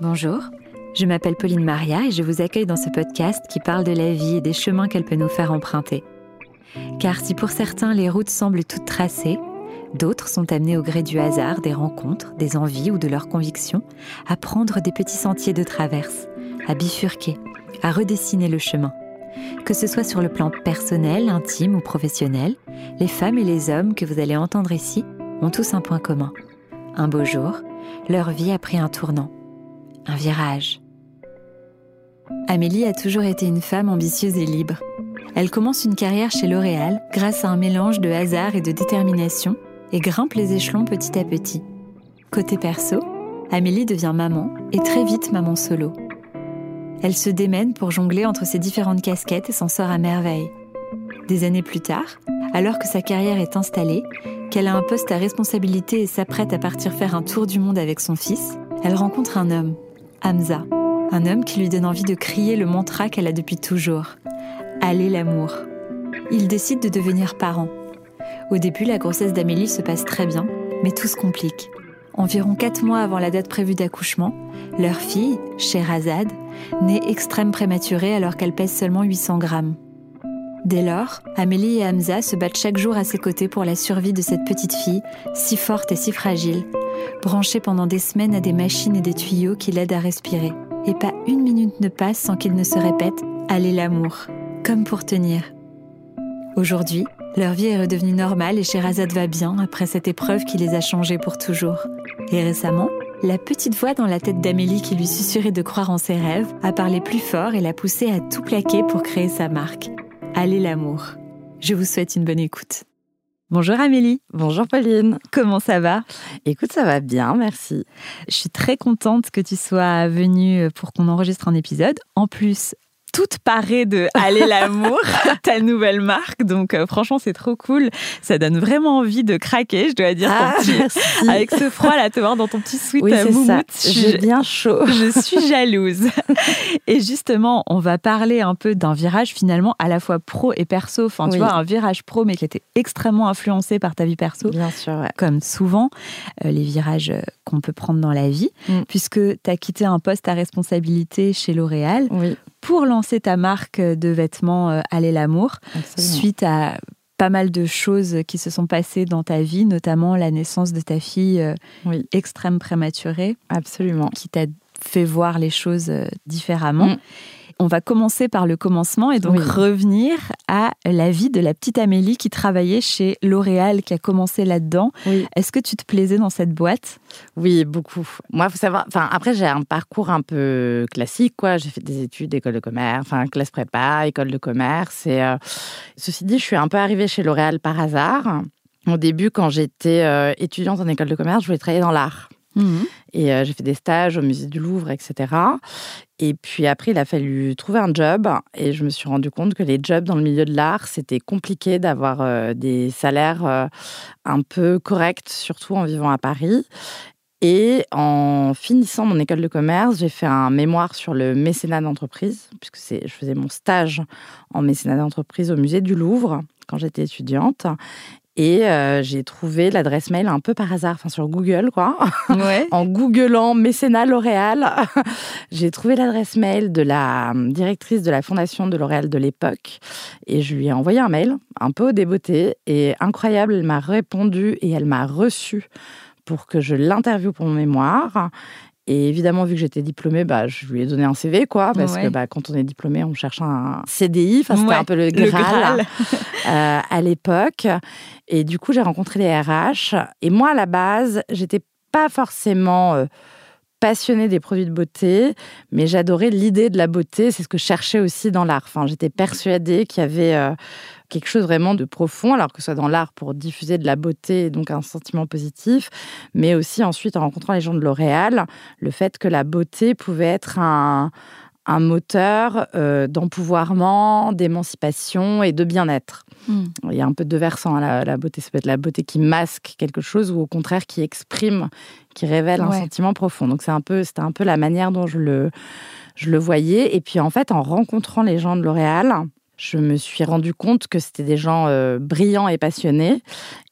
Bonjour, je m'appelle Pauline Maria et je vous accueille dans ce podcast qui parle de la vie et des chemins qu'elle peut nous faire emprunter. Car si pour certains les routes semblent toutes tracées, d'autres sont amenés au gré du hasard, des rencontres, des envies ou de leurs convictions à prendre des petits sentiers de traverse, à bifurquer, à redessiner le chemin. Que ce soit sur le plan personnel, intime ou professionnel, les femmes et les hommes que vous allez entendre ici ont tous un point commun. Un beau jour, leur vie a pris un tournant, un virage. Amélie a toujours été une femme ambitieuse et libre. Elle commence une carrière chez L'Oréal grâce à un mélange de hasard et de détermination et grimpe les échelons petit à petit. Côté perso, Amélie devient maman et très vite maman solo. Elle se démène pour jongler entre ses différentes casquettes et s'en sort à merveille. Des années plus tard, alors que sa carrière est installée, qu'elle a un poste à responsabilité et s'apprête à partir faire un tour du monde avec son fils, elle rencontre un homme, Hamza, un homme qui lui donne envie de crier le mantra qu'elle a depuis toujours. Allez l'amour. Ils décident de devenir parents. Au début, la grossesse d'Amélie se passe très bien, mais tout se complique. Environ 4 mois avant la date prévue d'accouchement, leur fille, Sherazade, naît extrême prématurée alors qu'elle pèse seulement 800 grammes. Dès lors, Amélie et Hamza se battent chaque jour à ses côtés pour la survie de cette petite fille, si forte et si fragile, branchée pendant des semaines à des machines et des tuyaux qui l'aident à respirer. Et pas une minute ne passe sans qu'il ne se répète Allez l'amour, comme pour tenir. Aujourd'hui, leur vie est redevenue normale et Sherazade va bien après cette épreuve qui les a changés pour toujours. Et récemment, la petite voix dans la tête d'Amélie qui lui susurrait de croire en ses rêves a parlé plus fort et l'a poussée à tout plaquer pour créer sa marque. Allez l'amour. Je vous souhaite une bonne écoute. Bonjour Amélie. Bonjour Pauline. Comment ça va? Écoute, ça va bien, merci. Je suis très contente que tu sois venue pour qu'on enregistre un épisode. En plus, toute parée de Aller l'amour, ta nouvelle marque. Donc euh, franchement, c'est trop cool. Ça donne vraiment envie de craquer, je dois dire. Ah, avec ce froid là, te voir dans ton petit sweat oui, euh, ça. J'ai bien chaud. Je suis jalouse. Et justement, on va parler un peu d'un virage finalement à la fois pro et perso. Enfin, tu vois, un virage pro, mais qui était extrêmement influencé par ta vie perso. Bien sûr, ouais. Comme souvent, euh, les virages qu'on peut prendre dans la vie, mm. puisque tu as quitté un poste à responsabilité chez L'Oréal. Oui pour lancer ta marque de vêtements euh, Aller l'amour, suite à pas mal de choses qui se sont passées dans ta vie, notamment la naissance de ta fille euh, extrême prématurée. Absolument. Qui t'a fait voir les choses euh, différemment. Mm on va commencer par le commencement et donc revenir à la vie de la petite Amélie qui travaillait chez L'Oréal, qui a commencé là-dedans. Est-ce que tu te plaisais dans cette boîte? Oui, beaucoup. Moi, faut savoir. Enfin, après, j'ai un parcours un peu classique, quoi. J'ai fait des études d'école de commerce, enfin classe prépa, école de commerce. Et euh, ceci dit, je suis un peu arrivée chez L'Oréal par hasard. Au début, quand j'étais euh, étudiante en école de commerce, je voulais travailler dans l'art. Mhm. Et euh, j'ai fait des stages au musée du Louvre, etc. Et puis après, il a fallu trouver un job. Et je me suis rendu compte que les jobs dans le milieu de l'art, c'était compliqué d'avoir euh, des salaires euh, un peu corrects, surtout en vivant à Paris. Et en finissant mon école de commerce, j'ai fait un mémoire sur le mécénat d'entreprise, puisque je faisais mon stage en mécénat d'entreprise au musée du Louvre quand j'étais étudiante. Et euh, j'ai trouvé l'adresse mail un peu par hasard, enfin sur Google, quoi. Ouais. en googlant mécénat L'Oréal, j'ai trouvé l'adresse mail de la euh, directrice de la fondation de L'Oréal de l'époque. Et je lui ai envoyé un mail, un peu au débeauté. Et incroyable, elle m'a répondu et elle m'a reçu pour que je l'interviewe pour mon mémoire. Et évidemment, vu que j'étais diplômée, bah, je lui ai donné un CV, quoi, parce que bah, quand on est diplômé, on cherche un CDI. Enfin, c'était un peu le Graal, euh, à l'époque. Et du coup, j'ai rencontré les RH. Et moi, à la base, j'étais pas forcément euh, passionnée des produits de beauté, mais j'adorais l'idée de la beauté. C'est ce que je cherchais aussi dans l'art. Enfin, j'étais persuadée qu'il y avait euh, quelque chose vraiment de profond, alors que ce soit dans l'art pour diffuser de la beauté et donc un sentiment positif, mais aussi ensuite en rencontrant les gens de L'Oréal, le fait que la beauté pouvait être un, un moteur euh, d'empouvoirment, d'émancipation et de bien-être. Hmm. Il y a un peu de versants à la, beauté. Ça peut être la beauté qui masque quelque chose ou au contraire qui exprime, qui révèle un sentiment profond. Donc c'est un peu, c'était un peu la manière dont je le, je le voyais. Et puis en fait, en rencontrant les gens de L'Oréal, je me suis rendu compte que c'était des gens euh, brillants et passionnés.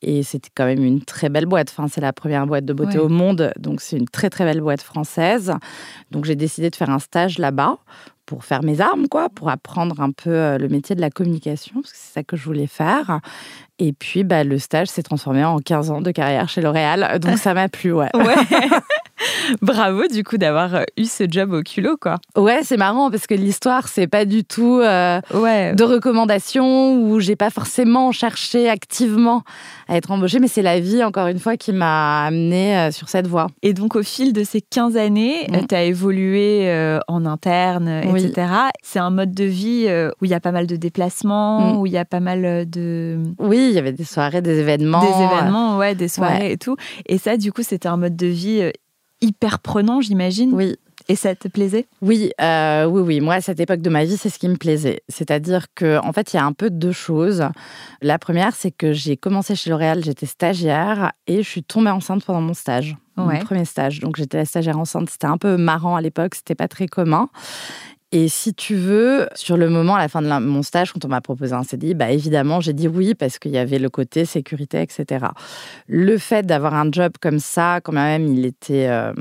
Et c'était quand même une très belle boîte. Enfin, c'est la première boîte de beauté au monde. Donc, c'est une très, très belle boîte française. Donc, j'ai décidé de faire un stage là-bas pour faire mes armes, quoi, pour apprendre un peu euh, le métier de la communication, parce que c'est ça que je voulais faire. Et puis, bah, le stage s'est transformé en 15 ans de carrière chez L'Oréal. Donc, ça m'a plu, ouais. ouais. Bravo, du coup, d'avoir euh, eu ce job au culot, quoi. Ouais, c'est marrant parce que l'histoire, c'est pas du tout euh, ouais. de recommandations où j'ai pas forcément cherché activement à être embauchée, mais c'est la vie, encore une fois, qui m'a amenée euh, sur cette voie. Et donc, au fil de ces 15 années, mm. tu as évolué en interne, etc. C'est un mode de vie où il y a pas mal de déplacements, mm. où il y a pas mal de. Oui, il y avait des soirées, des événements. Des événements, ouais, des soirées et tout. Et ça, du coup, c'était un mode de vie hyper prenant, j'imagine. Oui. Et ça te plaisait? Oui, euh, oui, oui. Moi, à cette époque de ma vie, c'est ce qui me plaisait. C'est-à-dire que, en fait, il y a un peu deux choses. La première, c'est que j'ai commencé chez L'Oréal, j'étais stagiaire et je suis tombée enceinte pendant mon stage, mon premier stage. Donc, j'étais la stagiaire enceinte. C'était un peu marrant à l'époque, c'était pas très commun. Et si tu veux, sur le moment, à la fin de mon stage, quand on m'a proposé un CDI, bah évidemment, j'ai dit oui parce qu'il y avait le côté sécurité, etc. Le fait d'avoir un job comme ça, quand même, il était euh,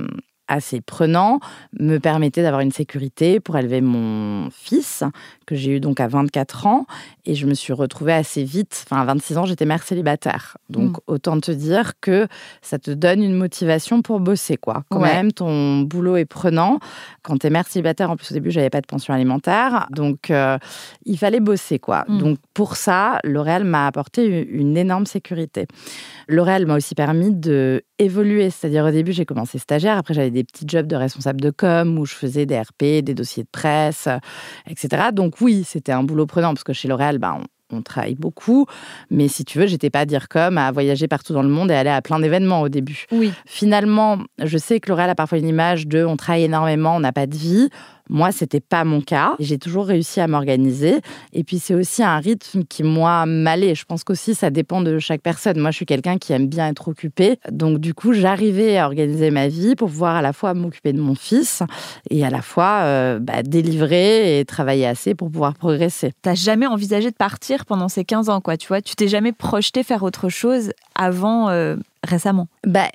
assez prenant, me permettait d'avoir une sécurité pour élever mon fils, que j'ai eu donc à 24 ans. Et je me suis retrouvée assez vite, enfin à 26 ans, j'étais mère célibataire. Donc mm. autant te dire que ça te donne une motivation pour bosser, quoi. Quand même, ton boulot est prenant. Quand tu es mère célibataire, en plus au début, j'avais pas de pension alimentaire. Donc euh, il fallait bosser, quoi. Mm. Donc pour ça, L'Oréal m'a apporté une énorme sécurité. L'Oréal m'a aussi permis de évoluer. C'est-à-dire, au début, j'ai commencé stagiaire. Après, j'avais des petits jobs de responsable de com où je faisais des RP, des dossiers de presse, etc. Donc, oui, c'était un boulot prenant parce que chez L'Oréal, ben, on, travaille beaucoup. Mais si tu veux, j'étais pas à dire comme à voyager partout dans le monde et aller à plein d'événements au début. Oui. Finalement, je sais que L'Oréal a parfois une image de on travaille énormément, on n'a pas de vie. Moi, c'était pas mon cas. J'ai toujours réussi à m'organiser. Et puis, c'est aussi un rythme qui, moi, m'allait. Je pense qu'aussi, ça dépend de chaque personne. Moi, je suis quelqu'un qui aime bien être occupé. Donc, du coup, j'arrivais à organiser ma vie pour pouvoir à la fois m'occuper de mon fils et à la fois euh, bah, délivrer et travailler assez pour pouvoir progresser. T'as jamais envisagé de partir pendant ces 15 ans, quoi, tu vois? Tu t'es jamais projeté faire autre chose avant euh, récemment bah,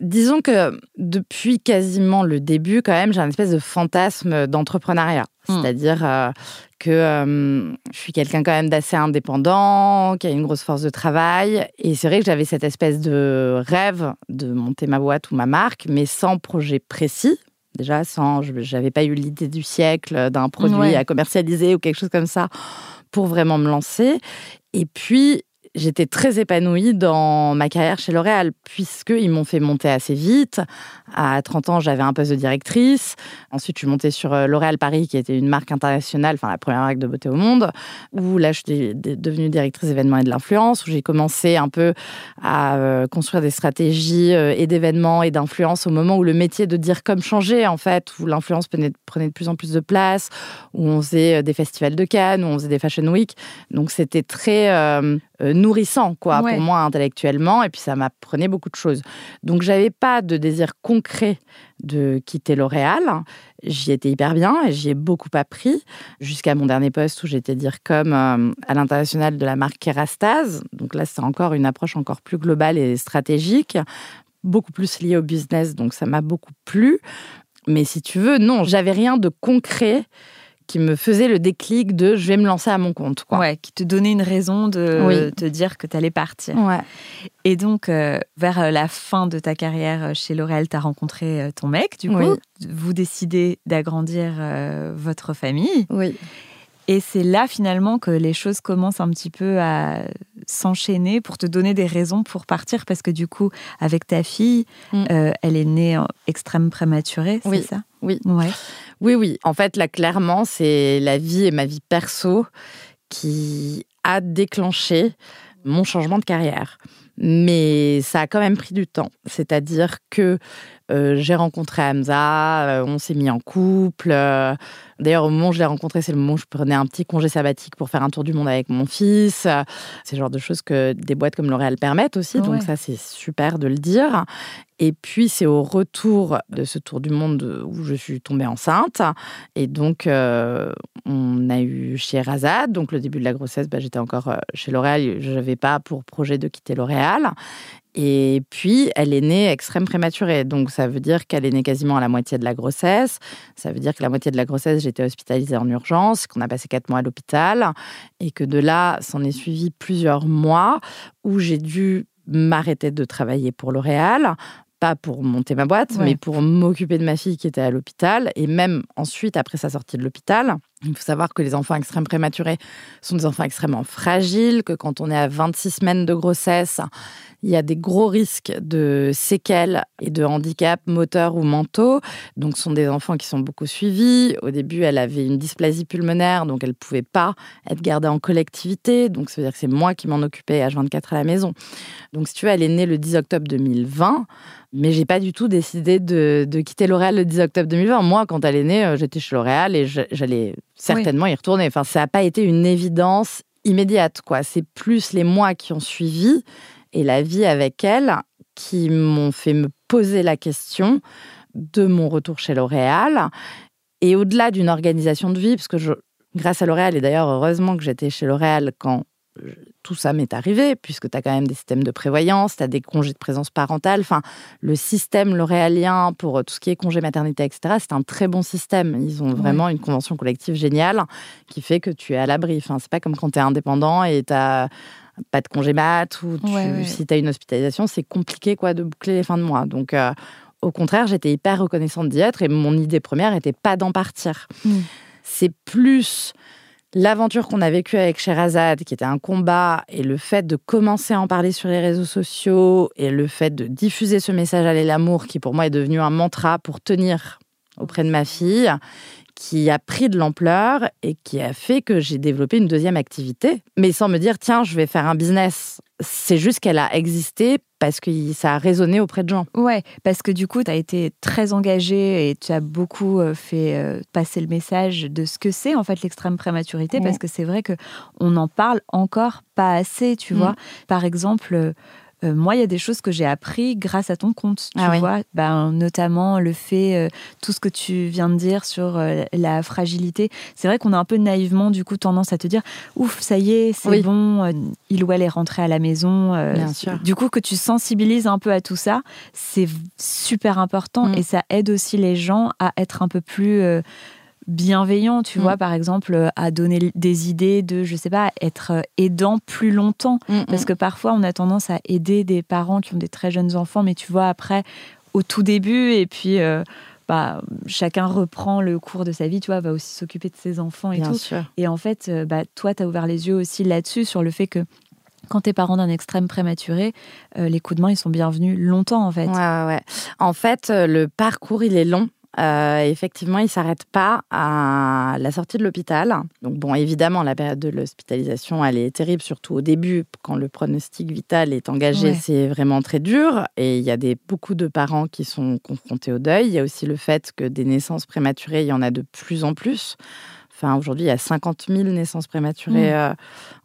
Disons que depuis quasiment le début, quand même, j'ai un espèce de fantasme d'entrepreneuriat. Hmm. C'est-à-dire euh, que euh, je suis quelqu'un quand même d'assez indépendant, qui a une grosse force de travail. Et c'est vrai que j'avais cette espèce de rêve de monter ma boîte ou ma marque, mais sans projet précis. Déjà, sans, j'avais pas eu l'idée du siècle d'un produit à commercialiser ou quelque chose comme ça pour vraiment me lancer. Et puis, j'étais très épanouie dans ma carrière chez L'Oréal, puisqu'ils m'ont fait monter assez vite. À 30 ans, j'avais un poste de directrice. Ensuite, je suis montée sur euh, L'Oréal Paris, qui était une marque internationale, enfin la première marque de beauté au monde, où là, je suis devenue directrice événements et de l'influence, où j'ai commencé un peu à euh, construire des stratégies euh, et d'événements et d'influence au moment où le métier de dire comme changeait, en fait, où l'influence prenait de plus en plus de place, où on faisait des festivals de Cannes, où on faisait des Fashion Week. Donc, c'était très nourrissant, quoi, pour moi intellectuellement. Et puis ça m'apprenait beaucoup de choses. Donc j'avais pas de désir concret de quitter L'Oréal. J'y étais hyper bien et j'y ai beaucoup appris jusqu'à mon dernier poste où j'étais dire comme euh, à l'international de la marque Kerastase. Donc là, c'est encore une approche encore plus globale et stratégique, beaucoup plus liée au business. Donc ça m'a beaucoup plu. Mais si tu veux, non, j'avais rien de concret qui me faisait le déclic de je vais me lancer à mon compte. Quoi. Ouais, qui te donnait une raison de te dire que tu allais partir. Ouais. Et donc, euh, vers euh, la fin de ta carrière euh, chez L'Oréal, tu as rencontré ton mec, du coup. Vous décidez d'agrandir votre famille. Oui. Et c'est là finalement que les choses commencent un petit peu à s'enchaîner pour te donner des raisons pour partir parce que du coup avec ta fille, mm. elle est née extrême prématurée, c'est ça? Oui. Ouais. Oui, oui. En fait, là, clairement, c'est la vie et ma vie perso qui a déclenché mon changement de carrière. Mais ça a quand même pris du temps. C'est-à-dire que euh, j'ai rencontré Hamza, euh, on s'est mis en couple. Euh, d'ailleurs, au moment où je l'ai rencontré, c'est le moment où je prenais un petit congé sabbatique pour faire un tour du monde avec mon fils. c'est le genre de choses que des boîtes comme L'Oréal permettent aussi. Donc ça, c'est super de le dire. Et puis, c'est au retour de ce tour du monde où je suis tombée enceinte. Et donc, euh, on a eu chez Razad. Donc, le début de la grossesse, bah, j'étais encore euh, chez L'Oréal. Je n'avais pas pour projet de quitter L'Oréal. Et puis, elle est née extrême prématurée. Donc, ça veut dire qu'elle est née quasiment à la moitié de la grossesse. Ça veut dire que la moitié de la grossesse, j'étais hospitalisée en urgence, qu'on a passé quatre mois à l'hôpital. Et que de là, s'en est suivi plusieurs mois où j'ai dû m'arrêter de travailler pour L'Oréal pas pour monter ma boîte, mais pour m'occuper de ma fille qui était à l'hôpital. Et même ensuite, après sa sortie de l'hôpital, il faut savoir que les enfants extrêmement prématurés sont des enfants extrêmement fragiles, que quand on est à 26 semaines de grossesse, il y a des gros risques de séquelles et de handicaps moteurs ou mentaux. Donc, ce sont des enfants qui sont beaucoup suivis. Au début, elle avait une dysplasie pulmonaire, donc elle ne pouvait pas être gardée en collectivité. Donc, ça veut dire que c'est moi qui m'en occupais à 24 à la maison. Donc, si tu veux, elle est née le 10 octobre 2020. Mais j'ai pas du tout décidé de, quitter L'Oréal le 10 octobre 2020. Moi, quand elle est née, euh, j'étais chez L'Oréal et j'allais certainement y retourner. Enfin, ça n'a pas été une évidence immédiate, quoi. C'est plus les mois qui ont suivi et la vie avec elle qui m'ont fait me poser la question de mon retour chez L'Oréal. Et au-delà d'une organisation de vie, parce que grâce à L'Oréal, et d'ailleurs heureusement que j'étais chez L'Oréal quand tout ça m'est arrivé, puisque tu as quand même des systèmes de prévoyance, tu as des congés de présence parentale. Enfin, le système l'oréalien pour tout ce qui est congé maternité, etc., c'est un très bon système. Ils ont vraiment une convention collective géniale qui fait que tu es à l'abri. Enfin, c'est pas comme quand tu es indépendant et tu pas de congé mat ou si tu as une hospitalisation, c'est compliqué quoi de boucler les fins de mois. Donc, euh, au contraire, j'étais hyper reconnaissante d'y être et mon idée première n'était pas d'en partir. Mm. C'est plus l'aventure qu'on a vécue avec Sherazade, qui était un combat, et le fait de commencer à en parler sur les réseaux sociaux, et le fait de diffuser ce message à l'amour, qui pour moi est devenu un mantra pour tenir auprès de ma fille, qui a pris de l'ampleur et qui a fait que j'ai développé une deuxième activité, mais sans me dire, tiens, je vais faire un business. C'est juste qu'elle a existé parce que ça a résonné auprès de gens. Ouais, parce que du coup, tu as été très engagée et tu as beaucoup euh, fait euh, passer le message de ce que c'est en fait l'extrême prématurité, parce que c'est vrai que on en parle encore pas assez, tu mm. vois. Par exemple, euh, moi, il y a des choses que j'ai appris grâce à ton compte, tu ah vois. Ben, notamment le fait, euh, tout ce que tu viens de dire sur euh, la fragilité. C'est vrai qu'on a un peu naïvement, du coup, tendance à te dire, ouf, ça y est, c'est bon, il ou elle est rentré à la maison. Bien sûr. Du coup, que tu sensibilises un peu à tout ça, c'est super important mm. et ça aide aussi les gens à être un peu plus bienveillant, tu mm. vois, par exemple, euh, à donner des idées de, je sais pas, être euh, aidant plus longtemps. Mm, mm. Parce que parfois, on a tendance à aider des parents qui ont des très jeunes enfants, mais tu vois, après, au tout début, et puis. Euh, bah, chacun reprend le cours de sa vie, tu vois, va aussi s'occuper de ses enfants et Bien tout. Sûr. Et en fait, bah, toi, tu as ouvert les yeux aussi là-dessus, sur le fait que quand t'es parent d'un extrême prématuré, les coups de main, ils sont bienvenus longtemps, en fait. Ouais, ouais. En fait, le parcours, il est long. Euh, effectivement, il ne s'arrête pas à la sortie de l'hôpital. Donc bon, évidemment, la période de l'hospitalisation, elle est terrible, surtout au début, quand le pronostic vital est engagé, c'est vraiment très dur. Et il y a des, beaucoup de parents qui sont confrontés au deuil. Il y a aussi le fait que des naissances prématurées, il y en a de plus en plus. Enfin, aujourd'hui, il y a 50 000 naissances prématurées mmh. euh,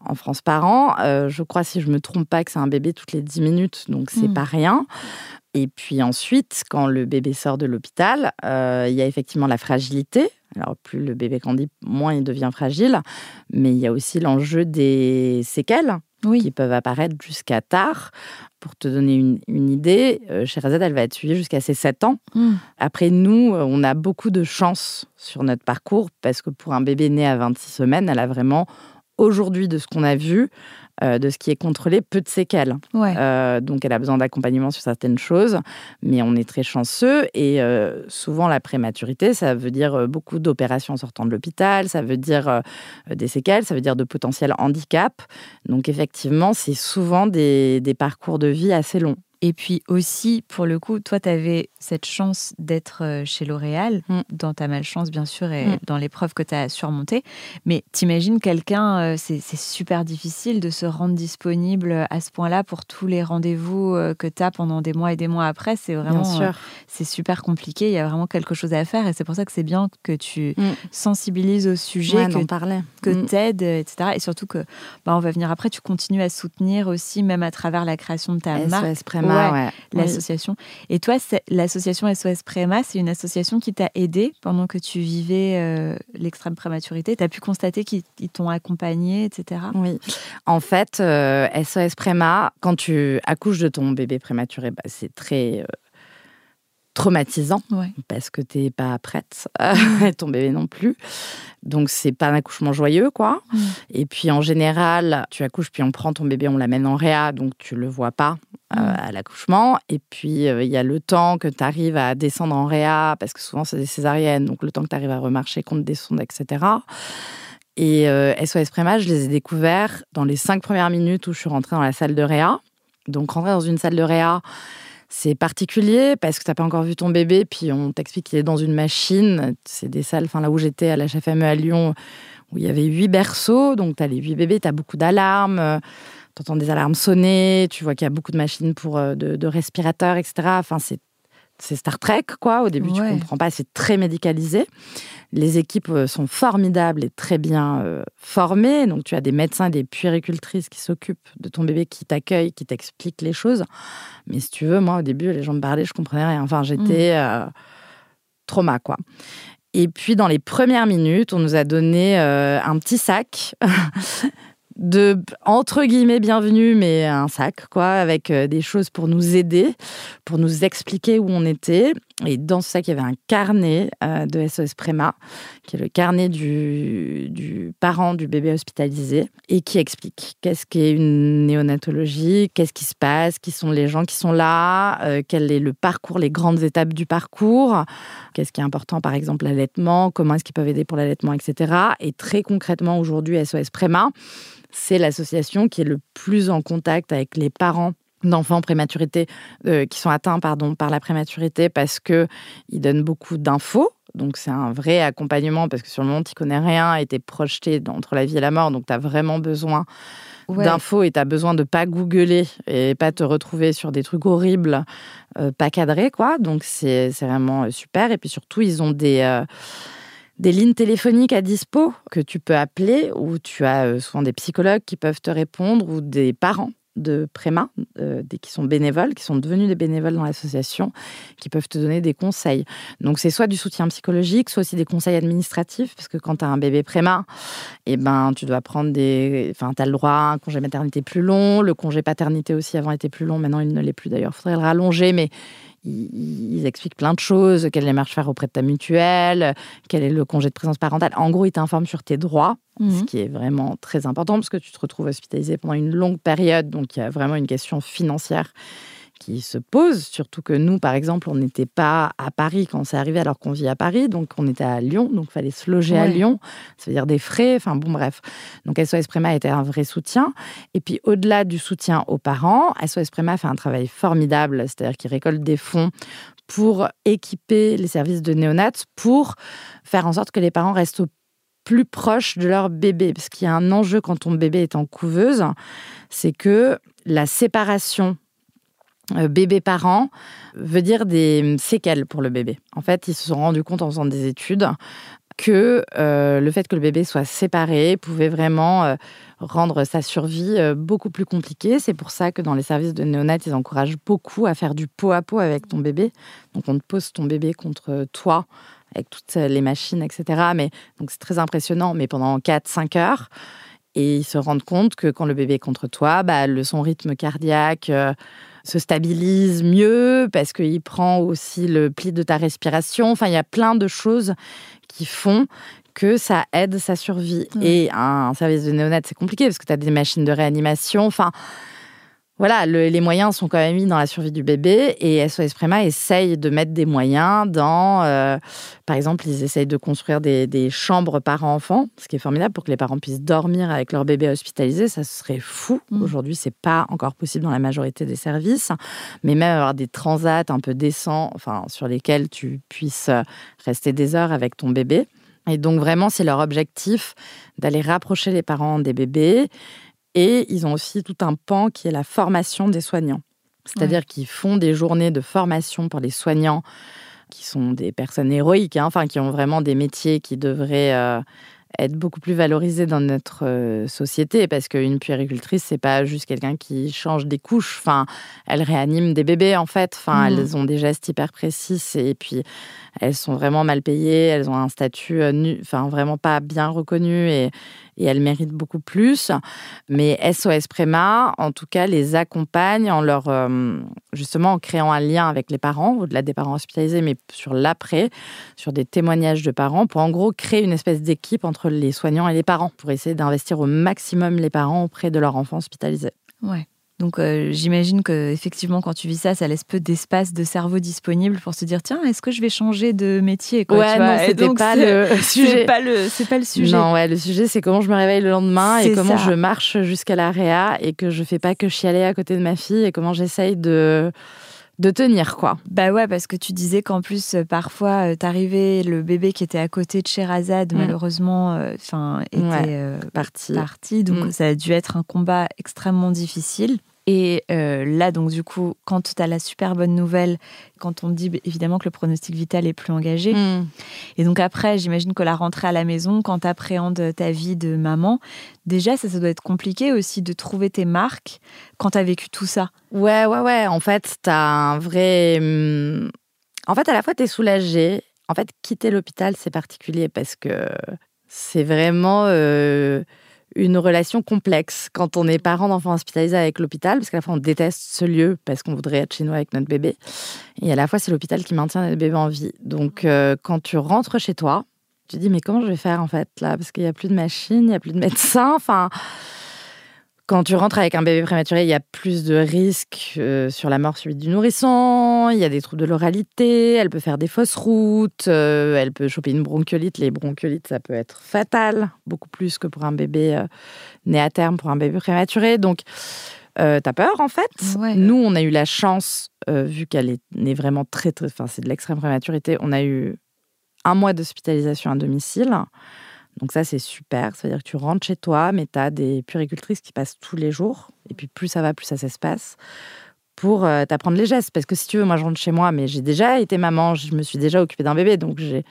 en France par an. Euh, je crois, si je me trompe pas, que c'est un bébé toutes les 10 minutes, donc c'est mmh. pas rien. Et puis ensuite, quand le bébé sort de l'hôpital, euh, il y a effectivement la fragilité. Alors plus le bébé grandit, moins il devient fragile. Mais il y a aussi l'enjeu des séquelles qui peuvent apparaître jusqu'à tard. Pour te donner une, idée, euh, Sherazade, elle va être suivie jusqu'à ses 7 ans. Hmm. Après, nous, euh, on a beaucoup de chance sur notre parcours parce que pour un bébé né à 26 semaines, elle a vraiment, aujourd'hui, de ce qu'on a vu, euh, de ce qui est contrôlé, peu de séquelles. Euh, donc elle a besoin d'accompagnement sur certaines choses, mais on est très chanceux et euh, souvent la prématurité, ça veut dire beaucoup d'opérations en sortant de l'hôpital, ça veut dire des séquelles, ça veut dire de potentiels handicaps. Donc effectivement, c'est souvent des parcours de vie assez longs. Et puis aussi, pour le coup, toi, tu avais cette chance d'être euh, chez L'Oréal, mm. dans ta malchance, bien sûr, et mm. dans l'épreuve que tu as surmontée. Mais t'imagines quelqu'un, euh, c'est super difficile de se rendre disponible à ce point-là pour tous les rendez-vous euh, que tu as pendant des mois et des mois après. C'est vraiment. c'est super compliqué. Il y a vraiment quelque chose à faire. Et c'est pour ça que c'est bien que tu mm. sensibilises au sujet, que, que tu aides, etc. Et surtout que, bah, on va venir après, tu continues à soutenir aussi, même à travers la création de ta marque Préma, l'association. Et toi, l'association SOS Préma, c'est une association qui t'a aidé pendant que tu vivais euh, l'extrême prématurité? Tu as pu constater qu'ils t'ont accompagné, etc. Oui. En fait, SOS euh, Préma, quand tu accouches de ton bébé prématuré, bah, c'est très traumatisant parce que tu n'es pas prête, ton bébé non plus. Donc c'est pas un accouchement joyeux quoi. Et puis en général, tu accouches puis on prend ton bébé, on l'amène en réa donc tu le vois pas euh, à l'accouchement et puis euh, il y a le temps que tu arrives à descendre en réa parce que souvent c'est des césariennes donc le temps que tu arrives à remarcher qu'on te descende etc. Et SOS euh, Préma, je les ai découverts dans les cinq premières minutes où je suis rentrée dans la salle de réa. Donc rentrer dans une salle de réa, c'est particulier parce que tu n'as pas encore vu ton bébé, puis on t'explique qu'il est dans une machine. C'est des salles, enfin là où j'étais à l'HFME à Lyon, où il y avait huit berceaux, donc tu as les huit bébés, tu as beaucoup d'alarmes, euh, tu entends des alarmes sonner, tu vois qu'il y a beaucoup de machines pour, euh, de, de respirateurs, etc. Enfin, c'est c'est Star Trek, quoi. Au début, tu comprends pas, c'est très médicalisé. Les équipes euh, sont formidables et très bien euh, formées. Donc, tu as des médecins et des puéricultrices qui s'occupent de ton bébé, qui t'accueillent, qui t'expliquent les choses. Mais si tu veux, moi, au début, les gens me parlaient, je comprenais rien. Enfin, j'étais mm. euh, trauma, quoi. Et puis, dans les premières minutes, on nous a donné un petit sac de entre guillemets bienvenue, mais un sac, quoi, avec euh, des choses pour nous aider, pour nous expliquer où on était. Et dans ce sac, il y avait un carnet euh, de SOS Préma, qui est le carnet du, parent du bébé hospitalisé, et qui explique qu'est-ce qu'est une néonatologie, qu'est-ce qui se passe, qui sont les gens qui sont là, euh, quel est le parcours, les grandes étapes du parcours, qu'est-ce qui est important, par exemple, l'allaitement, comment est-ce qu'ils peuvent aider pour l'allaitement, etc. Et très concrètement, aujourd'hui, SOS Préma, c'est l'association qui est le plus en contact avec les parents d'enfants prématurité euh, qui sont atteints pardon par la prématurité parce que ils donnent beaucoup d'infos. Donc c'est un vrai accompagnement parce que sur le moment tu connais rien et tu es projeté entre la vie et la mort. Donc tu as vraiment besoin d'infos et tu as besoin de pas googler et pas te retrouver sur des trucs horribles euh, pas cadrés quoi. Donc c'est vraiment euh, super. Et puis surtout ils ont des des lignes téléphoniques à dispo que tu peux appeler, où tu as souvent des psychologues qui peuvent te répondre, ou des parents de Préma, euh, qui sont bénévoles, qui sont devenus des bénévoles dans l'association, qui peuvent te donner des conseils. Donc c'est soit du soutien psychologique, soit aussi des conseils administratifs, parce que quand tu as un bébé Préma, eh ben, tu dois prendre des... Enfin, tu as le droit à un congé maternité plus long, le congé paternité aussi avant était plus long, maintenant il ne l'est plus. D'ailleurs, il faudrait le rallonger, mais ils, expliquent plein de choses, quelle démarche faire auprès de ta mutuelle, quel est le congé de présence parentale. En gros, ils t'informent sur tes droits, ce mhm. qui est vraiment très important parce que tu te retrouves hospitalisé pendant une longue période, donc il y a vraiment une question financière qui se pose, surtout que nous, par exemple, on n'était pas à Paris quand c'est arrivé alors qu'on vit à Paris, donc on était à Lyon, donc il fallait se loger à Lyon, ça veut dire des frais, enfin bon bref. Donc SOS Préma était un vrai soutien. Et puis au-delà du soutien aux parents, SOS Préma fait un travail formidable, c'est-à-dire qu'il récolte des fonds pour équiper les services de néonats, pour faire en sorte que les parents restent au plus proche de leur bébé. Parce qu'il y a un enjeu quand ton bébé est en couveuse, c'est que la séparation euh, bébé-parent veut dire des séquelles pour le bébé. En fait, ils se sont rendus compte en faisant des études que euh, le fait que le bébé soit séparé pouvait vraiment euh, rendre sa survie beaucoup plus compliquée. C'est pour ça que dans les services de néonat, ils encouragent beaucoup à faire du pot à pot avec ton bébé. Donc on te pose ton bébé contre toi avec toutes les machines, etc. Mais donc c'est très impressionnant, mais pendant 4-5 heures. Et ils se rendent compte que quand le bébé est contre toi, bah, le, son rythme cardiaque se stabilise mieux, parce qu'il prend aussi le pli de ta respiration. Enfin, il y a plein de choses qui font que ça aide sa survie. Et un, service de néonat, c'est compliqué parce que tu as des machines de réanimation. Enfin, voilà, les moyens sont quand même mis dans la survie du bébé et SOS Préma essaye de mettre des moyens dans, euh, par exemple, ils essayent de construire des, chambres parents-enfants, ce qui est formidable pour que les parents puissent dormir avec leur bébé hospitalisé. Ça serait fou. Mmh. Aujourd'hui, c'est pas encore possible dans la majorité des services, mais même avoir des transats un peu décents, enfin, sur lesquels tu puisses rester des heures avec ton bébé. Et donc vraiment, c'est leur objectif d'aller rapprocher les parents des bébés et ils ont aussi tout un pan qui est la formation des soignants. C'est-à-dire qu'ils font des journées de formation pour les soignants qui sont des personnes héroïques, hein, enfin qui ont vraiment des métiers qui devraient euh, être beaucoup plus valorisées dans notre euh, société parce qu'une puéricultrice, c'est pas juste quelqu'un qui change des couches. Enfin, elle réanime des bébés en fait. Enfin, Mhm. elles ont des gestes hyper précis et puis elles sont vraiment mal payées. Elles ont un statut, euh, nu- enfin vraiment pas bien reconnu et, et elles méritent beaucoup plus. Mais SOS Préma, en tout cas, les accompagne en leur euh, justement en créant un lien avec les parents, au-delà des parents hospitalisés, mais sur l'après, sur des témoignages de parents, pour en gros créer une espèce d'équipe entre les soignants et les parents, pour essayer d'investir au maximum les parents auprès de leur enfant hospitalisé. Ouais. Donc euh, j'imagine que effectivement quand tu vis ça, ça laisse peu d'espace de cerveau disponible pour se dire tiens est-ce que je vais changer de métier quoi, ouais, tu vois non, Et donc, pas le sujet. pas le c'est pas le sujet. Non, ouais, le sujet, c'est comment je me réveille le lendemain et comment ça. je marche jusqu'à la réa et que je fais pas que chialer à côté de ma fille et comment j'essaye de, de tenir, quoi. Bah ouais, parce que tu disais qu'en plus, euh, parfois, euh, t'arrivais, le bébé qui était à côté de Sherazade, Mm. malheureusement, euh, enfin, était Ouais, euh, parti. Donc, Mm. ça a dû être un combat extrêmement difficile. Et euh, là, donc, du coup, quand tu as la super bonne nouvelle, quand on te dit bah, évidemment que le pronostic vital est plus engagé. Mm. Et donc, après, j'imagine que la rentrée à la maison, quand tu appréhendes ta vie de maman, déjà, ça, ça doit être compliqué aussi de trouver tes marques quand tu as vécu tout ça. Ouais, ouais, ouais. En fait, t'as un vrai. hum, En fait, à la fois, t'es soulagé. En fait, quitter l'hôpital, c'est particulier parce que c'est vraiment euh, une relation complexe quand on est parent d'enfants hospitalisés avec l'hôpital, parce qu'à la fois, on déteste ce lieu parce qu'on voudrait être chez nous avec notre bébé. Et à la fois, c'est l'hôpital qui maintient notre bébé en vie. Donc, euh, quand tu rentres chez toi, tu dis, mais comment je vais faire en fait là? Parce qu'il n'y a plus de machine, il n'y a plus de médecin. Enfin. Quand tu rentres avec un bébé prématuré, il y a plus de risques euh, sur la mort subite du nourrisson, il y a des troubles de l'oralité, elle peut faire des fausses routes, euh, elle peut choper une bronchiolite. Les bronchiolites, ça peut être fatal, beaucoup plus que pour un bébé euh, né à terme, pour un bébé prématuré. Donc, t'as peur en fait. Ouais. Nous, on a eu la chance, vu qu'elle est née vraiment très, très. Enfin, c'est de l'extrême prématurité, on a eu un mois d'hospitalisation à domicile. Donc ça, c'est super. Ça veut dire que tu rentres chez toi, mais tu as des puéricultrices qui passent tous les jours. Et puis plus ça va, plus ça s'espace pour euh, t'apprendre les gestes. Parce que si tu veux, moi, je rentre chez moi, mais j'ai déjà été maman, je me suis déjà occupée d'un bébé, donc j'ai...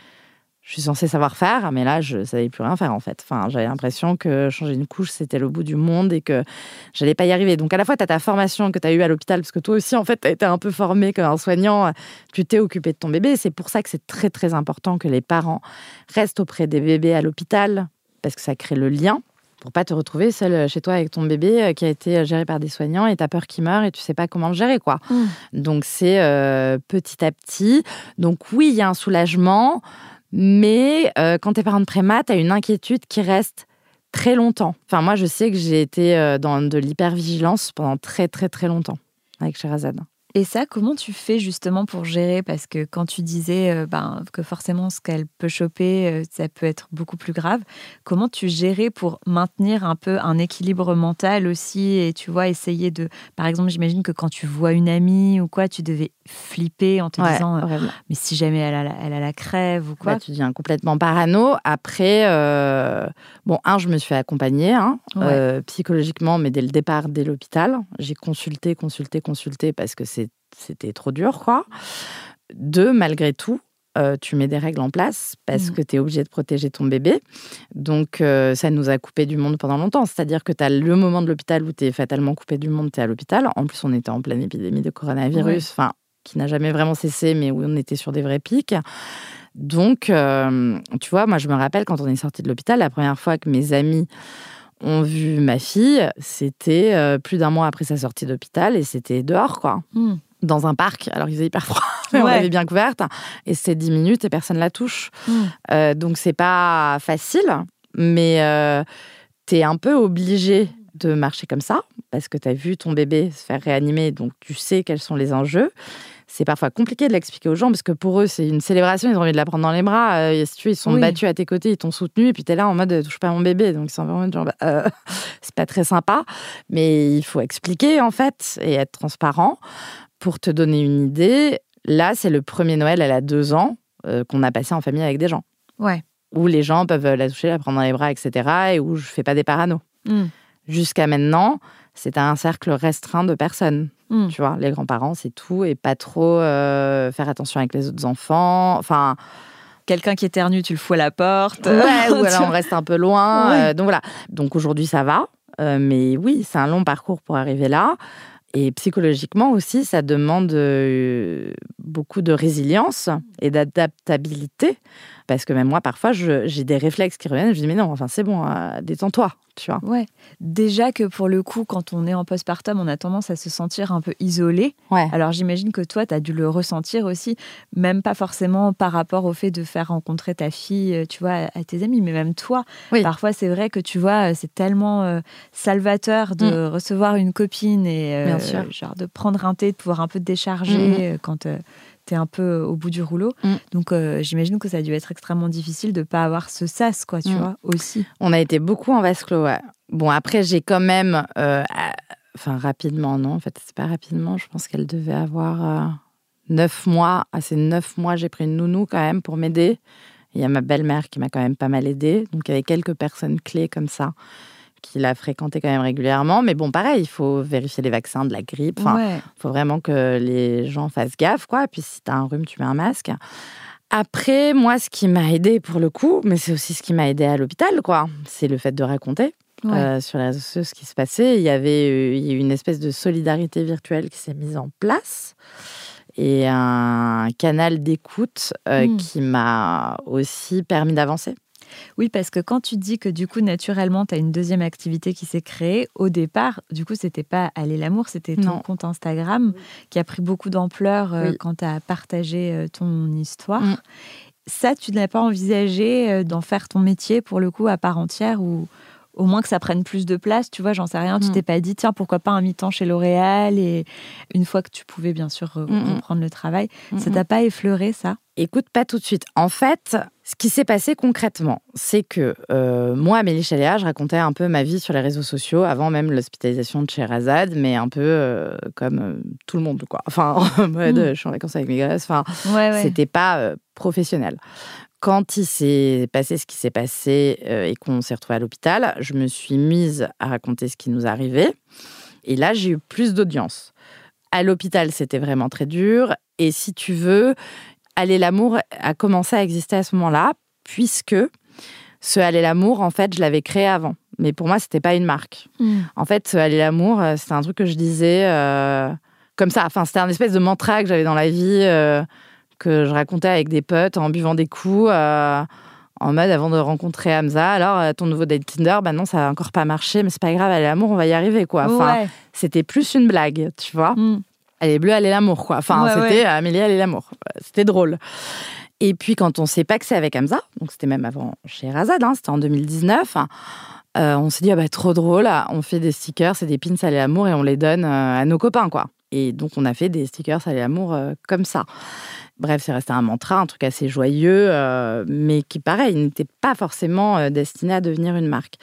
Je suis censée savoir faire, mais là, je ne savais plus rien faire en fait. Enfin, j'avais l'impression que changer une couche, c'était le bout du monde et que j'allais pas y arriver. Donc, à la fois, tu as ta formation que tu as eue à l'hôpital, parce que toi aussi, en fait, tu as été un peu formé comme un soignant. Tu t'es occupé de ton bébé. C'est pour ça que c'est très, très important que les parents restent auprès des bébés à l'hôpital, parce que ça crée le lien pour pas te retrouver seul chez toi avec ton bébé euh, qui a été géré par des soignants et tu as peur qu'il meure et tu sais pas comment le gérer quoi. Mm. Donc c'est euh, petit à petit. Donc oui, il y a un soulagement, mais euh, quand tu es parent de préma, tu as une inquiétude qui reste très longtemps. Enfin moi je sais que j'ai été euh, dans de l'hypervigilance pendant très très très longtemps avec Sherazade. Et ça, comment tu fais justement pour gérer? Parce que quand tu disais euh, ben, que forcément ce qu'elle peut choper, euh, ça peut être beaucoup plus grave, comment tu gérais pour maintenir un peu un équilibre mental aussi Et tu vois, essayer de. Par exemple, j'imagine que quand tu vois une amie ou quoi, tu devais flipper en te Ouais, disant euh. Mais si jamais elle a la, elle a la crève ou quoi Bah, tu deviens complètement parano. Après, bon, un, je me suis accompagnée hein, Ouais. psychologiquement, mais dès le départ, dès l'hôpital. J'ai consulté, consulté, consulté parce que c'est- c'était trop dur, quoi. Deux, malgré tout, euh, tu mets des règles en place parce Mhm. que tu es obligé de protéger ton bébé. Donc, euh, ça nous a coupé du monde pendant longtemps. C'est-à-dire que tu as le moment de l'hôpital où tu es fatalement coupé du monde, tu es à l'hôpital. En plus, on était en pleine épidémie de coronavirus, enfin, qui n'a jamais vraiment cessé, mais où on était sur des vrais pics. Donc, euh, tu vois, moi, je me rappelle quand on est sorti de l'hôpital, la première fois que mes amis ont vu ma fille, c'était euh, plus d'un mois après sa sortie d'hôpital et c'était dehors, quoi. Hmm. Dans un parc, alors il faisait hyper froid, mais on l'avait bien couverte. Et c'est 10 minutes et personne la touche. Hmm. Euh, donc, c'est pas facile, mais euh, tu es un peu obligé de marcher comme ça parce que tu as vu ton bébé se faire réanimer, donc tu sais quels sont les enjeux. C'est parfois compliqué de l'expliquer aux gens parce que pour eux, c'est une célébration, ils ont envie de la prendre dans les bras. Euh, et si tu ils sont Oui. battus à tes côtés, ils t'ont soutenu, et puis tu es là en mode touche pas à mon bébé. Donc, ils sont vraiment genre, bah, euh, c'est pas très sympa. Mais il faut expliquer en fait et être transparent. Pour te donner une idée, là, c'est le premier Noël, elle a deux ans, euh, qu'on a passé en famille avec des gens Ouais. où les gens peuvent la toucher, la prendre dans les bras, etc. et où je fais pas des paranos. Hmm. Jusqu'à maintenant, c'est un cercle restreint de personnes. Hmm. Tu vois, les grands-parents, c'est tout, et pas trop euh, faire attention avec les autres enfants. Enfin, quelqu'un qui éternue, tu le fous à la porte. Ouais, ou alors on reste un peu loin. Euh, donc voilà. Donc aujourd'hui, ça va. Euh, mais oui, c'est un long parcours pour arriver là. Et psychologiquement aussi, ça demande beaucoup de résilience et d'adaptabilité. Parce que même moi, parfois, j'ai des réflexes qui reviennent. Je dis, mais non, enfin, c'est bon, euh, détends-toi, tu vois. Ouais. Déjà que pour le coup, quand on est en postpartum, on a tendance à se sentir un peu isolé. Ouais. Alors, j'imagine que toi, tu as dû le ressentir aussi, même pas forcément par rapport au fait de faire rencontrer ta fille, euh, tu vois, à tes amis, mais même toi. Oui. Parfois, c'est vrai que tu vois, c'est tellement salvateur de mm. recevoir une copine et genre de prendre un thé, de pouvoir un peu te décharger mm, mm. Un peu au bout du rouleau. Mm. Donc euh, j'imagine que ça a dû être extrêmement difficile de pas avoir ce sas, quoi, tu mm. vois, aussi. On a été beaucoup en vase clos, ouais. Bon, après, j'ai quand même. Euh, enfin, rapidement, non, en fait, c'est pas rapidement. Je pense qu'elle devait avoir euh, neuf mois. À ces neuf mois, j'ai pris une nounou quand même pour m'aider. Il y a ma belle-mère qui m'a quand même pas mal aidée. Donc, il y avait quelques personnes clés comme ça qu'il a fréquenté quand même régulièrement. Mais bon, pareil, il faut vérifier les vaccins de la grippe. Il faut vraiment que les gens fassent gaffe, quoi. Puis si tu as un rhume, tu mets un masque. Après, moi, ce qui m'a aidé pour le coup, mais c'est aussi ce qui m'a aidé à l'hôpital, quoi, c'est le fait de raconter. Euh, sur les réseaux sociaux ce qui se passait. Il y avait euh, une espèce de solidarité virtuelle qui s'est mise en place et un canal d'écoute euh, hmm. qui m'a aussi permis d'avancer. Oui, parce que quand tu dis que du coup, naturellement, tu as une deuxième activité qui s'est créée, au départ, du coup, c'était pas Aller l'amour, c'était ton compte Instagram qui a pris beaucoup d'ampleur euh, quand tu as partagé euh, ton histoire. Mm. Ça, tu n'as pas envisagé euh, d'en faire ton métier pour le coup à part entière ou au moins que ça prenne plus de place, tu vois, j'en sais rien. Tu mm. t'es pas dit, tiens, pourquoi pas un mi-temps chez L'Oréal Et une fois que tu pouvais bien sûr mm, reprendre le travail, ça t'a pas effleuré ça? Écoute, pas tout de suite. En fait, ce qui s'est passé concrètement, c'est que euh, moi, Amélie Chaléa, je racontais un peu ma vie sur les réseaux sociaux avant même l'hospitalisation de Sherazade, mais un peu euh, comme euh, tout le monde, quoi. Enfin, en mode, mm. je suis en vacances avec mes gosses. Enfin, c'était pas professionnel. Quand il s'est passé ce qui s'est passé et qu'on s'est retrouvé à l'hôpital, je me suis mise à raconter ce qui nous arrivait. Et là, j'ai eu plus d'audience. À l'hôpital, c'était vraiment très dur. Et si tu veux, Aller l'amour a commencé à exister à ce moment-là, puisque ce Aller l'amour, en fait, je l'avais créé avant. Mais pour moi, c'était pas une marque. Hmm. En fait, ce Aller l'amour, euh, c'était un truc que je disais euh, comme ça. Enfin, c'était un espèce de mantra que j'avais dans la vie, euh, que je racontais avec des potes en buvant des coups. en mode avant de rencontrer Hamza, alors ton nouveau date Tinder, bah non, ça a encore pas marché, mais c'est pas grave, Aller l'amour, on va y arriver, quoi. Enfin, c'était plus une blague, tu vois. Hmm elle est bleue, elle est l'amour, quoi. Enfin, c'était Amélie, elle est l'amour. C'était drôle. Et puis, quand on que c'est avec Hamza, donc c'était même avant chez Razad, hein, c'était en 2019, euh, on s'est dit, ah bah, trop drôle, on fait des stickers, c'est des pins à l'amour et on les donne euh, à nos copains, quoi. Et donc, on a fait des stickers à l'amour comme ça. Bref, c'est resté un mantra, un truc assez joyeux, mais qui, pareil, n'était pas forcément destiné à devenir une marque.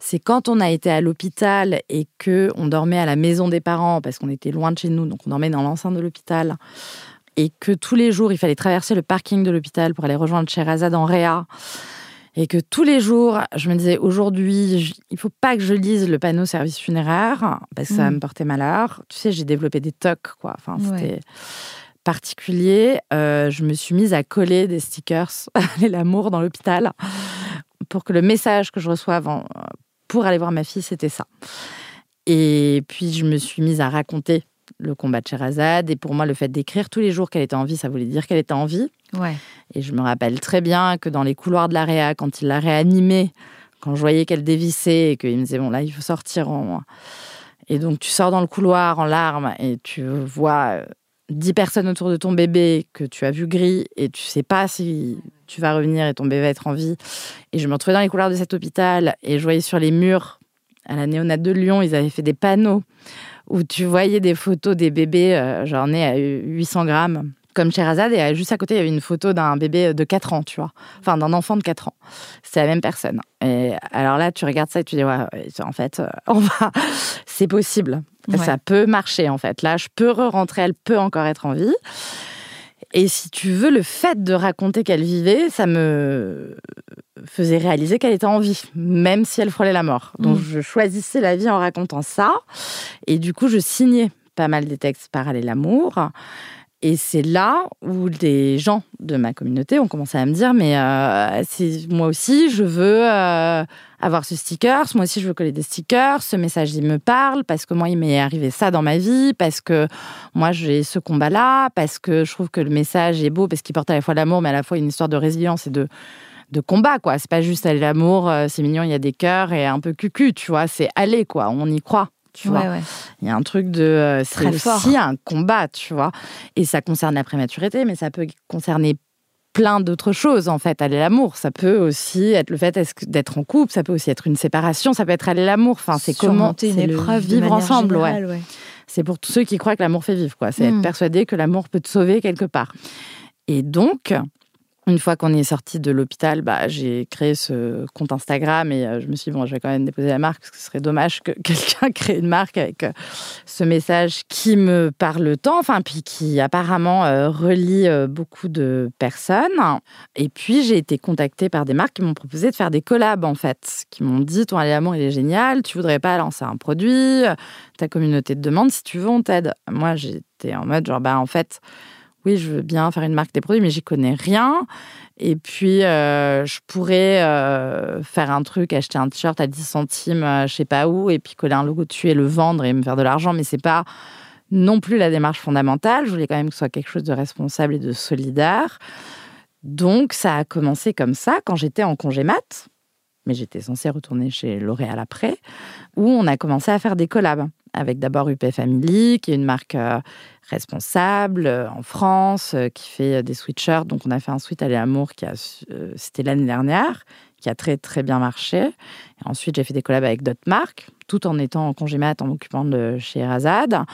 C'est quand on a été à l'hôpital et que on dormait à la maison des parents, parce qu'on était loin de chez nous, donc on dormait dans l'enceinte de l'hôpital, et que tous les jours, il fallait traverser le parking de l'hôpital pour aller rejoindre Sherazade en Réa, et que tous les jours, je me disais, aujourd'hui, il faut pas que je lise le panneau service funéraire, parce que ça va mm. me porter malheur. Tu sais, j'ai développé des tocs, quoi. Enfin, c'était particulier, euh, je me suis mise à coller des stickers l'amour dans l'hôpital pour que le message que je reçois avant, pour aller voir ma fille, c'était ça. Et puis je me suis mise à raconter le combat de Sherazade. Et pour moi, le fait d'écrire tous les jours qu'elle était en vie, ça voulait dire qu'elle était en vie. Ouais. Et je me rappelle très bien que dans les couloirs de l'AREA, quand il l'a réanimée, quand je voyais qu'elle dévissait et qu'il me disait, bon là, il faut sortir en... Et donc tu sors dans le couloir en larmes et tu vois euh, dix personnes autour de ton bébé que tu as vu gris et tu sais pas si tu vas revenir et ton bébé va être en vie. Et je me retrouvais dans les couloirs de cet hôpital et je voyais sur les murs, à la néonate de Lyon, ils avaient fait des panneaux où tu voyais des photos des bébés, euh, genre nés à 800 grammes comme Sherazade, et juste à côté, il y avait une photo d'un bébé de 4 ans, tu vois. Enfin, d'un enfant de 4 ans. C'est la même personne. Et alors là, tu regardes ça et tu dis, ouais, en fait, euh, on va... c'est possible. Ça peut marcher, en fait. Là, je peux re-rentrer, elle peut encore être en vie. Et si tu veux, le fait de raconter qu'elle vivait, ça me faisait réaliser qu'elle était en vie, même si elle frôlait la mort. Donc, mm. je choisissais la vie en racontant ça. Et du coup, je signais pas mal des textes par aller l'amour. Et c'est là où les gens de ma communauté ont commencé à me dire mais euh, moi aussi je veux euh, avoir ce sticker, moi aussi je veux coller des stickers, ce message il me parle parce que moi il m'est arrivé ça dans ma vie, parce que moi j'ai ce combat là, parce que je trouve que le message est beau parce qu'il porte à la fois l'amour mais à la fois une histoire de résilience et de de combat quoi. C'est pas juste aller l'amour, euh, c'est mignon, il y a des cœurs et un peu cucu, tu vois, c'est aller quoi, on y croit tu vois. Il y a un truc de euh, c'est aussi un combat, tu vois. Et ça concerne la prématurité, mais ça peut concerner plein d'autres choses en fait. Aller l'amour, ça peut aussi être le fait d'être en couple, ça peut aussi être une séparation, ça peut être aller l'amour. Enfin, c'est comment une épreuve vivre ensemble, ouais. C'est pour tous ceux qui croient que l'amour fait vivre, quoi. C'est être hmm. persuadé que l'amour peut te sauver quelque part. Et donc, une fois qu'on est sorti de l'hôpital, bah, j'ai créé ce compte Instagram et euh, je me suis dit, bon, je vais quand même déposer la marque parce que ce serait dommage que quelqu'un crée une marque avec euh, ce message qui me parle tant, enfin, puis qui apparemment euh, relie beaucoup de personnes. Et puis, j'ai été contactée par des marques qui m'ont proposé de faire des collabs, en fait, qui m'ont dit, ton Allez il est génial, tu voudrais pas lancer un produit, ta communauté te demande si tu veux, on t'aide. Moi, j'étais en mode, genre, bah, en fait, oui, je veux bien faire une marque des produits, mais j'y connais rien. Et puis, euh, je pourrais euh, faire un truc, acheter un t-shirt à 10 centimes, euh, je sais pas où, et puis coller un logo dessus et le vendre et me faire de l'argent. Mais c'est pas non plus la démarche fondamentale. Je voulais quand même que ce soit quelque chose de responsable et de solidaire. Donc, ça a commencé comme ça quand j'étais en congé mat. Mais j'étais censée retourner chez L'Oréal après, où on a commencé à faire des collabs avec d'abord UP Family, qui est une marque responsable euh, en France, euh, qui fait euh, des sweatshirts. Donc, on a fait un sweat à Amour qui a, c'était l'année dernière, qui a très très bien marché. Et ensuite, j'ai fait des collabs avec d'autres marques, tout en étant en congé mat, en m'occupant de chez Razad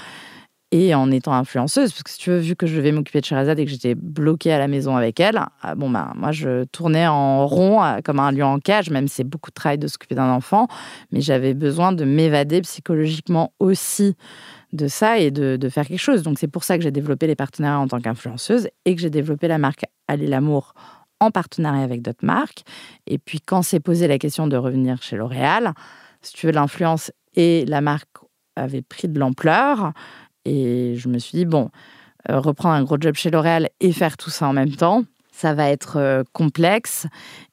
et en étant influenceuse. Parce que si tu veux, vu que je devais m'occuper de Sherazade et que j'étais bloquée à la maison avec elle, ah, bon, ben, moi, je tournais en rond comme un lion en cage, même c'est beaucoup de travail de s'occuper d'un enfant. Mais j'avais besoin de m'évader psychologiquement aussi de ça et de, faire quelque chose. Donc c'est pour ça que j'ai développé les partenariats en tant qu'influenceuse et que j'ai développé la marque Aller l'amour en partenariat avec d'autres marques. Et puis quand s'est posé la question de revenir chez L'Oréal, si tu veux, l'influence et la marque avaient pris de l'ampleur. Et je me suis dit, bon, euh, reprendre un gros job chez L'Oréal et faire tout ça en même temps, ça va être euh, complexe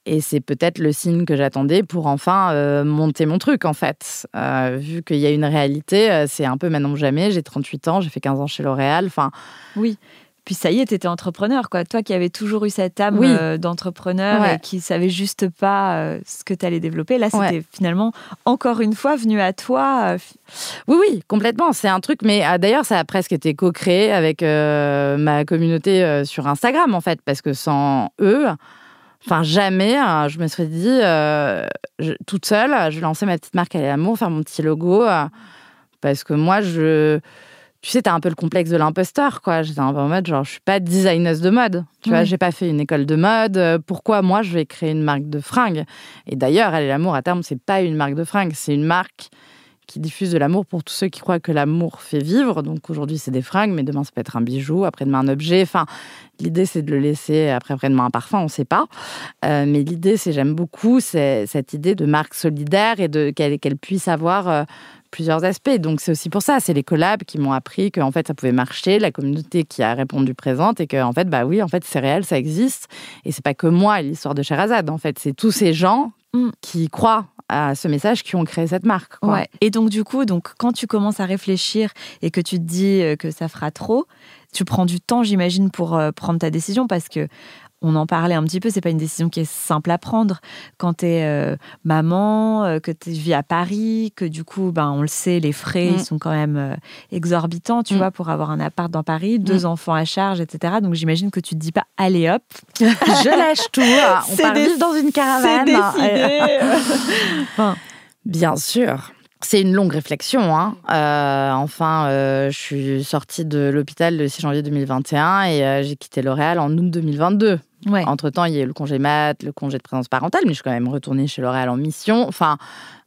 et c'est peut-être le signe que j'attendais pour enfin euh, monter mon truc en fait. Vu qu'il y a une réalité, c'est un peu maintenant ou jamais. J'ai 38 ans, j'ai fait 15 ans chez L'Oréal. Enfin, oui. Puis ça y est, tu étais entrepreneur, quoi. Toi qui avais toujours eu cette âme euh, d'entrepreneur et qui savais juste pas euh, ce que tu allais développer, là, c'était finalement encore une fois venu à toi. Euh, oui, oui, complètement. C'est un truc, mais ah, d'ailleurs, ça a presque été co-créé avec ma communauté sur Instagram, en fait, parce que sans eux, Enfin, jamais, je me serais dit, toute seule, je vais lancer ma petite marque à l'amour, faire mon petit logo, parce que moi, je, tu sais, t'as un peu le complexe de l'imposteur, quoi. J'étais un peu en mode, genre, je suis pas designeuse de mode. Tu vois, j'ai pas fait une école de mode. Euh, pourquoi moi, je vais créer une marque de fringues? Et d'ailleurs, Elle l'amour, à terme, c'est pas une marque de fringues, c'est une marque qui diffuse de l'amour pour tous ceux qui croient que l'amour fait vivre. Donc aujourd'hui, c'est des fringues, mais demain, ça peut être un bijou, après-demain, un objet. Enfin, l'idée, c'est de le laisser après, après-demain un parfum, on ne sait pas. Euh, mais l'idée, c'est, j'aime beaucoup cette idée de marque solidaire et de qu'elle, puisse avoir euh, plusieurs aspects. Donc c'est aussi pour ça, c'est les collabs qui m'ont appris qu'en fait ça pouvait marcher, la communauté qui a répondu présente et que en fait bah oui, en fait c'est réel, ça existe et c'est pas que moi l'histoire de Sherazade en fait, c'est tous ces gens mm. qui croient à ce message qui ont créé cette marque. Ouais. Et donc du coup, donc quand tu commences à réfléchir et que tu te dis euh, que ça fera trop, tu prends du temps, j'imagine, pour euh, prendre ta décision parce que on en parlait un petit peu, c'est pas une décision qui est simple à prendre quand tu es euh, maman, euh, que tu vis à Paris, que du coup, ben, on le sait, les frais ils mm. sont quand même euh, exorbitants, tu mm. vois, pour avoir un appart dans Paris, deux mm. enfants à charge, etc. Donc j'imagine que tu te dis pas, allez hop, je lâche tout, on part vivre dans une caravane. Bien sûr. C'est une longue réflexion. Hein. enfin, je suis sortie de l'hôpital le 6 janvier 2021 et j'ai quitté L'Oréal en août 2022. Entre-temps, il y a eu le congé mat, le congé de présence parentale, mais je suis quand même retournée chez L'Oréal en mission. Enfin,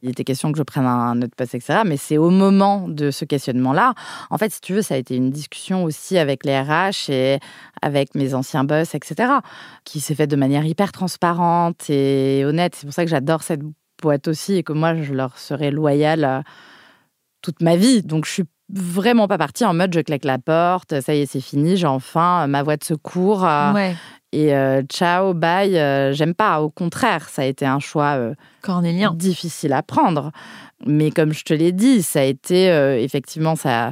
il était question que je prenne un autre poste, etc. Mais c'est au moment de ce questionnement-là. En fait, si tu veux, ça a été une discussion aussi avec les RH et avec mes anciens boss, etc., qui s'est faite de manière hyper transparente et honnête. C'est pour ça que j'adore cette boîte aussi et que moi, je leur serai loyale euh, toute ma vie. Donc, je suis vraiment pas partie en mode je claque la porte, ça y est, c'est fini, j'ai enfin ma voie de secours. Ouais. Et euh, ciao, bye, euh, j'aime pas. Au contraire, ça a été un choix euh, cornélien difficile à prendre. Mais comme je te l'ai dit, ça a été effectivement ça.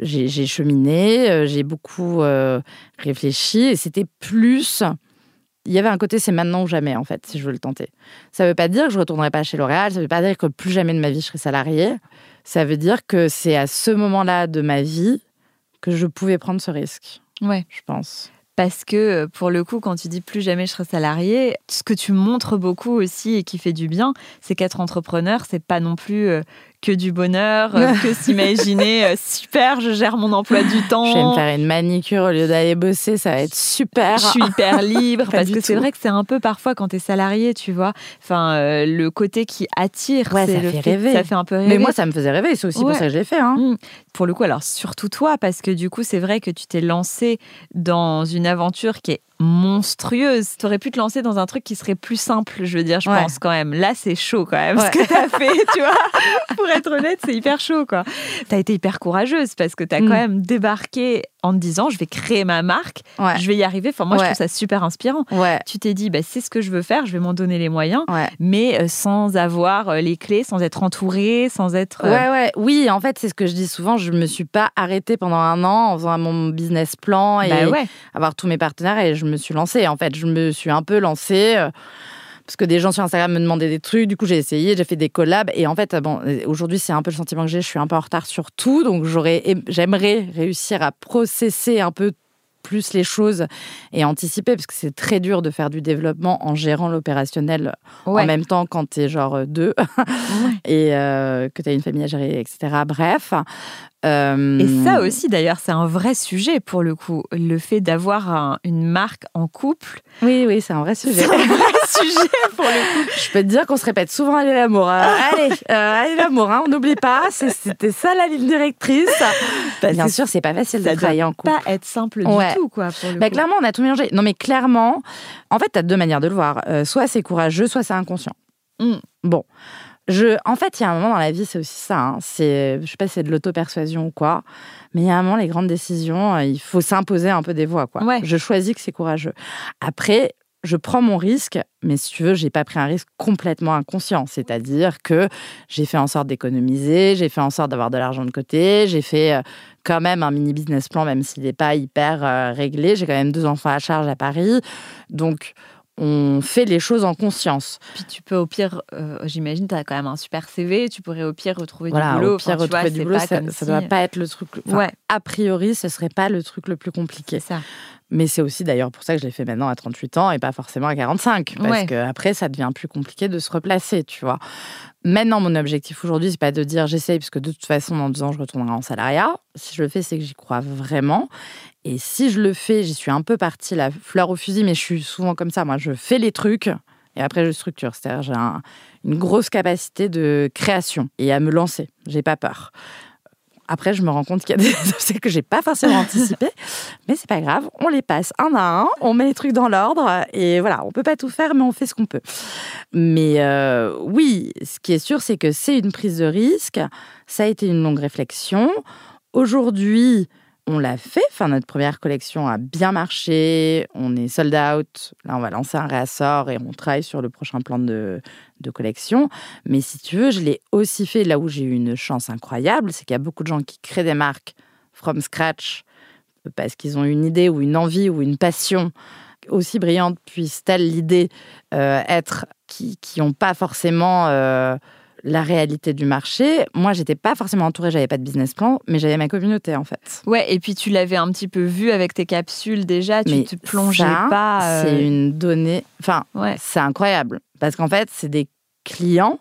J'ai cheminé, j'ai beaucoup réfléchi et c'était plus. Il y avait un côté c'est maintenant ou jamais en fait si je veux le tenter. Ça veut pas dire que je retournerai pas chez L'Oréal, ça veut pas dire que plus jamais de ma vie je serai salariée. Ça veut dire que c'est à ce moment-là de ma vie que je pouvais prendre ce risque. Ouais, je pense parce que euh, pour le coup, quand tu dis plus jamais je serai salarié, ce que tu montres beaucoup aussi et qui fait du bien, c'est qu'être entrepreneur, c'est pas non plus euh, que du bonheur, euh, que s'imaginer euh, super, je gère mon emploi du temps. Je vais me faire une manicure au lieu d'aller bosser, ça va être super. Je suis hyper libre parce que c'est vrai que c'est un peu parfois quand tu es salarié, tu vois, enfin euh, le côté qui attire, ouais, ça fait rêver. Ça fait un peu rêver. Mais moi ça me faisait rêver, c'est aussi pour ça que je l'ai fait hein. Mmh. Pour le coup, alors surtout toi parce que du coup, c'est vrai que tu t'es lancé dans une aventure qui est monstrueuse. Tu aurais pu te lancer dans un truc qui serait plus simple, je veux dire, je pense quand même. Là, c'est chaud quand même ce que tu as fait, tu vois. Pour être honnête, c'est hyper chaud, quoi. Tu as été hyper courageuse parce que tu as quand mm. même débarqué en te disant je vais créer ma marque, je vais y arriver. Enfin, moi, je trouve ça super inspirant. Tu t'es dit, bah, c'est ce que je veux faire, je vais m'en donner les moyens, mais euh, sans avoir euh, les clés, sans être entourée, sans être. Euh, ouais, ouais. Oui, en fait, c'est ce que je dis souvent. Je me suis pas arrêtée pendant un an en faisant mon business plan et bah avoir tous mes partenaires et je me suis lancée. En fait, je me suis un peu lancée parce que des gens sur Instagram me demandaient des trucs. Du coup, j'ai essayé, j'ai fait des collabs. Et en fait, bon, aujourd'hui, c'est un peu le sentiment que j'ai. Je suis un peu en retard sur tout. Donc, j'aurais, j'aimerais réussir à processer un peu plus les choses et anticiper, parce que c'est très dur de faire du développement en gérant l'opérationnel en même temps quand tu es genre deux et euh, que tu as une famille à gérer, etc. Bref, euh, et ça aussi, d'ailleurs, c'est un vrai sujet pour le coup. Le fait d'avoir une marque en couple. Oui, oui, c'est un vrai sujet. C'est un vrai sujet pour le coup. Je peux te dire qu'on se répète souvent Allez l'amour. allez, euh, allez l'amour, hein, on n'oublie pas. C'était ça la ligne directrice. Bien sûr, c'est pas facile de travailler en couple. pas être simple du tout, quoi. Pour le bah, Clairement, on a tout mélangé. Non, mais clairement, en fait, tu as deux manières de le voir. Euh, soit c'est courageux, soit c'est inconscient. Mm. Bon. Je, en fait, il y a un moment dans la vie, c'est aussi ça. Hein. C'est, je sais pas si c'est de l'auto-persuasion ou quoi, mais il y a un moment, les grandes décisions, euh, il faut s'imposer un peu des voix. Quoi. Je choisis que c'est courageux. Après, je prends mon risque, mais si tu veux, j'ai pas pris un risque complètement inconscient. C'est-à-dire que j'ai fait en sorte d'économiser, j'ai fait en sorte d'avoir de l'argent de côté, j'ai fait euh, quand même un mini business plan, même s'il n'est pas hyper euh, réglé. J'ai quand même deux enfants à charge à Paris. Donc, on fait les choses en conscience. Puis tu peux au pire, euh, j'imagine, tu as quand même un super CV, tu pourrais au pire retrouver du boulot. Au pire, retrouver du boulot, ça ne doit pas être le truc. ouais. A priori, ce serait pas le truc le plus compliqué. Ça. Mais c'est aussi d'ailleurs pour ça que je l'ai fait maintenant à 38 ans et pas forcément à 45. Parce qu'après, ça devient plus compliqué de se replacer, tu vois. Maintenant, mon objectif aujourd'hui, c'est pas de dire j'essaye, parce que de toute façon, dans deux ans, je retournerai en salariat. Si je le fais, c'est que j'y crois vraiment. Et si je le fais, j'y suis un peu partie la fleur au fusil, mais je suis souvent comme ça. Moi, je fais les trucs et après, je structure. C'est-à-dire, j'ai une grosse capacité de création et à me lancer. J'ai pas peur. Après, je me rends compte qu'il y a des dossiers que j'ai pas forcément anticipé, mais c'est pas grave. On les passe un à un, on met les trucs dans l'ordre et voilà, on peut pas tout faire, mais on fait ce qu'on peut. Mais euh, oui, ce qui est sûr, c'est que c'est une prise de risque. Ça a été une longue réflexion. Aujourd'hui, on l'a fait. Enfin, notre première collection a bien marché. On est sold out. Là, on va lancer un réassort et on travaille sur le prochain plan de, collection. Mais si tu veux, je l'ai aussi fait là où j'ai eu une chance incroyable. C'est qu'il y a beaucoup de gens qui créent des marques from scratch parce qu'ils ont une idée ou une envie ou une passion aussi brillante puisse-t-elle l'idée euh, être qui n'ont pas forcément euh, la réalité du marché. Moi, j'étais pas forcément entourée, j'avais pas de business plan, mais j'avais ma communauté en fait. Ouais, et puis tu l'avais un petit peu vu avec tes capsules déjà, tu te plongeais pas. Euh, c'est une donnée. Enfin, ouais. c'est incroyable parce qu'en fait, c'est des clients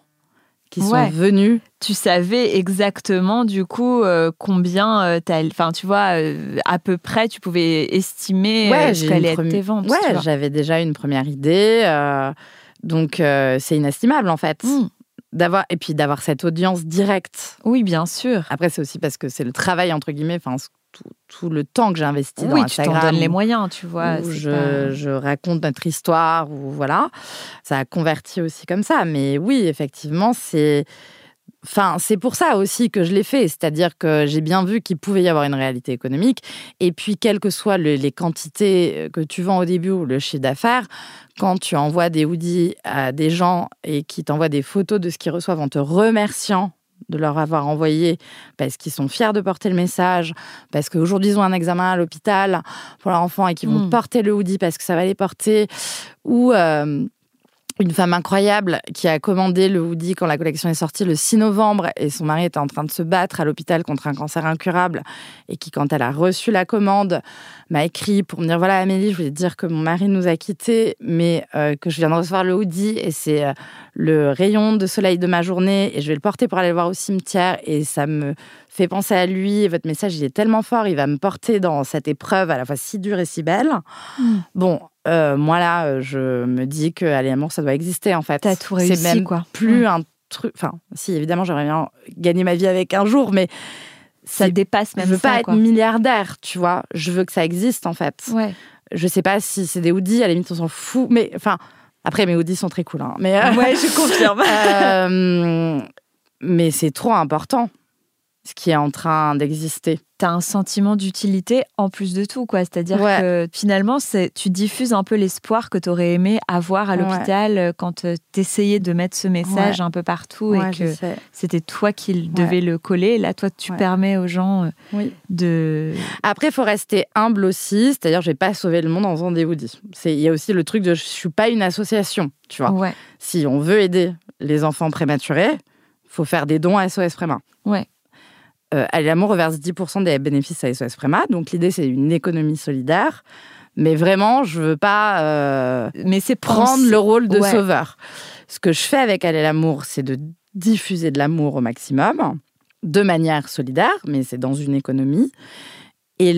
qui sont venus. Tu savais exactement du coup euh, combien euh, enfin tu vois à peu près tu pouvais estimer ce qu'allaient être tes ventes. Ouais, j'avais déjà une première idée. Donc c'est inestimable en fait. Mmh d'avoir et puis d'avoir cette audience directe. Oui, bien sûr. Après, c'est aussi parce que c'est le travail entre guillemets, enfin tout, le temps que j'ai investi dans Instagram. Oui, tu t'en donnes les moyens, tu vois. Où je, je, raconte notre histoire, ou voilà, ça a converti aussi comme ça. Mais oui, effectivement, c'est Enfin, c'est pour ça aussi que je l'ai fait, c'est-à-dire que j'ai bien vu qu'il pouvait y avoir une réalité économique. Et puis, quelles que soient les quantités que tu vends au début ou le chiffre d'affaires, quand tu envoies des hoodies à des gens et qui t'envoient des photos de ce qu'ils reçoivent en te remerciant de leur avoir envoyé parce qu'ils sont fiers de porter le message, parce qu'aujourd'hui ils ont un examen à l'hôpital pour leur enfant et qu'ils vont hmm. porter le hoodie parce que ça va les porter, ou euh, une femme incroyable qui a commandé le hoodie quand la collection est sortie le 6 novembre et son mari était en train de se battre à l'hôpital contre un cancer incurable et qui, quand elle a reçu la commande, m'a écrit pour me dire voilà Amélie, je voulais te dire que mon mari nous a quittés, mais euh, que je viens de recevoir le hoodie et c'est euh, le rayon de soleil de ma journée et je vais le porter pour aller le voir au cimetière et ça me fait penser à lui. votre message, il est tellement fort, il va me porter dans cette épreuve à la fois si dure et si belle. Hmm. Bon, euh, moi là, euh, je me dis que Allez Amour, ça doit exister en fait. T'as tout réussi, C'est même quoi. plus un truc. Enfin, si évidemment, j'aimerais bien gagner ma vie avec un jour, mais ça dépasse même. Je veux pas être milliardaire, tu vois. Je veux que ça existe en fait. Ouais. Je sais pas si c'est des hoodies, à la limite on s'en fout, mais enfin. Après, mes hoodies sont très cool. Hein. Mais, euh, ouais, je confirme. mais c'est trop important ce qui est en train d'exister. Tu as un sentiment d'utilité en plus de tout, quoi. C'est-à-dire que finalement, tu diffuses un peu l'espoir que tu aurais aimé avoir à l'hôpital euh, quand euh, tu essayais de mettre ce message un peu partout et que c'était toi qui devais le coller. Là, toi, tu permets aux gens euh, de. Après, il faut rester humble aussi. C'est-à-dire, je vais pas sauver le monde en faisant des hoodies. Il y a aussi le truc de je suis pas une association, tu vois. Si on veut aider les enfants prématurés, faut faire des dons à SOS Préma. Ouais euh, L'amour reverse 10% des bénéfices à SOS Préma. Donc l'idée, c'est une économie solidaire. Mais vraiment, je veux pas euh, mais c'est prendre le rôle de sauveur. Ce que je fais avec Aller l'amour, c'est de diffuser de l'amour au maximum, de manière solidaire, mais c'est dans une économie. Et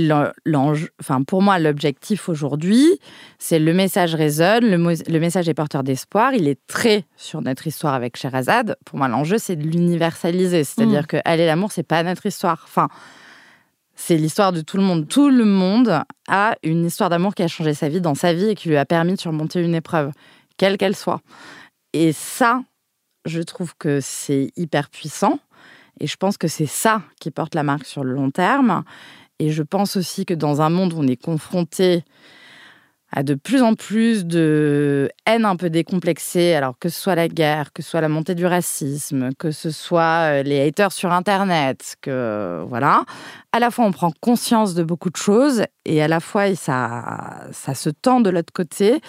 l'enjeu, enfin pour moi, l'objectif aujourd'hui, c'est le message résonne, le, message est porteur d'espoir. Il est très sur notre histoire avec Sherazade. Pour moi, l'enjeu, c'est de l'universaliser. C'est-à-dire mmh. que Aller l'amour, c'est pas notre histoire. Enfin, c'est l'histoire de tout le monde. Tout le monde a une histoire d'amour qui a changé sa vie dans sa vie et qui lui a permis de surmonter une épreuve, quelle qu'elle soit. Et ça, je trouve que c'est hyper puissant. Et je pense que c'est ça qui porte la marque sur le long terme. Et je pense aussi que dans un monde où on est confronté à de plus en plus de haine un peu décomplexée, alors que ce soit la guerre, que ce soit la montée du racisme, que ce soit euh, les haters sur Internet, que voilà, à la fois on prend conscience de beaucoup de choses et à la fois ça, ça se tend de l'autre côté.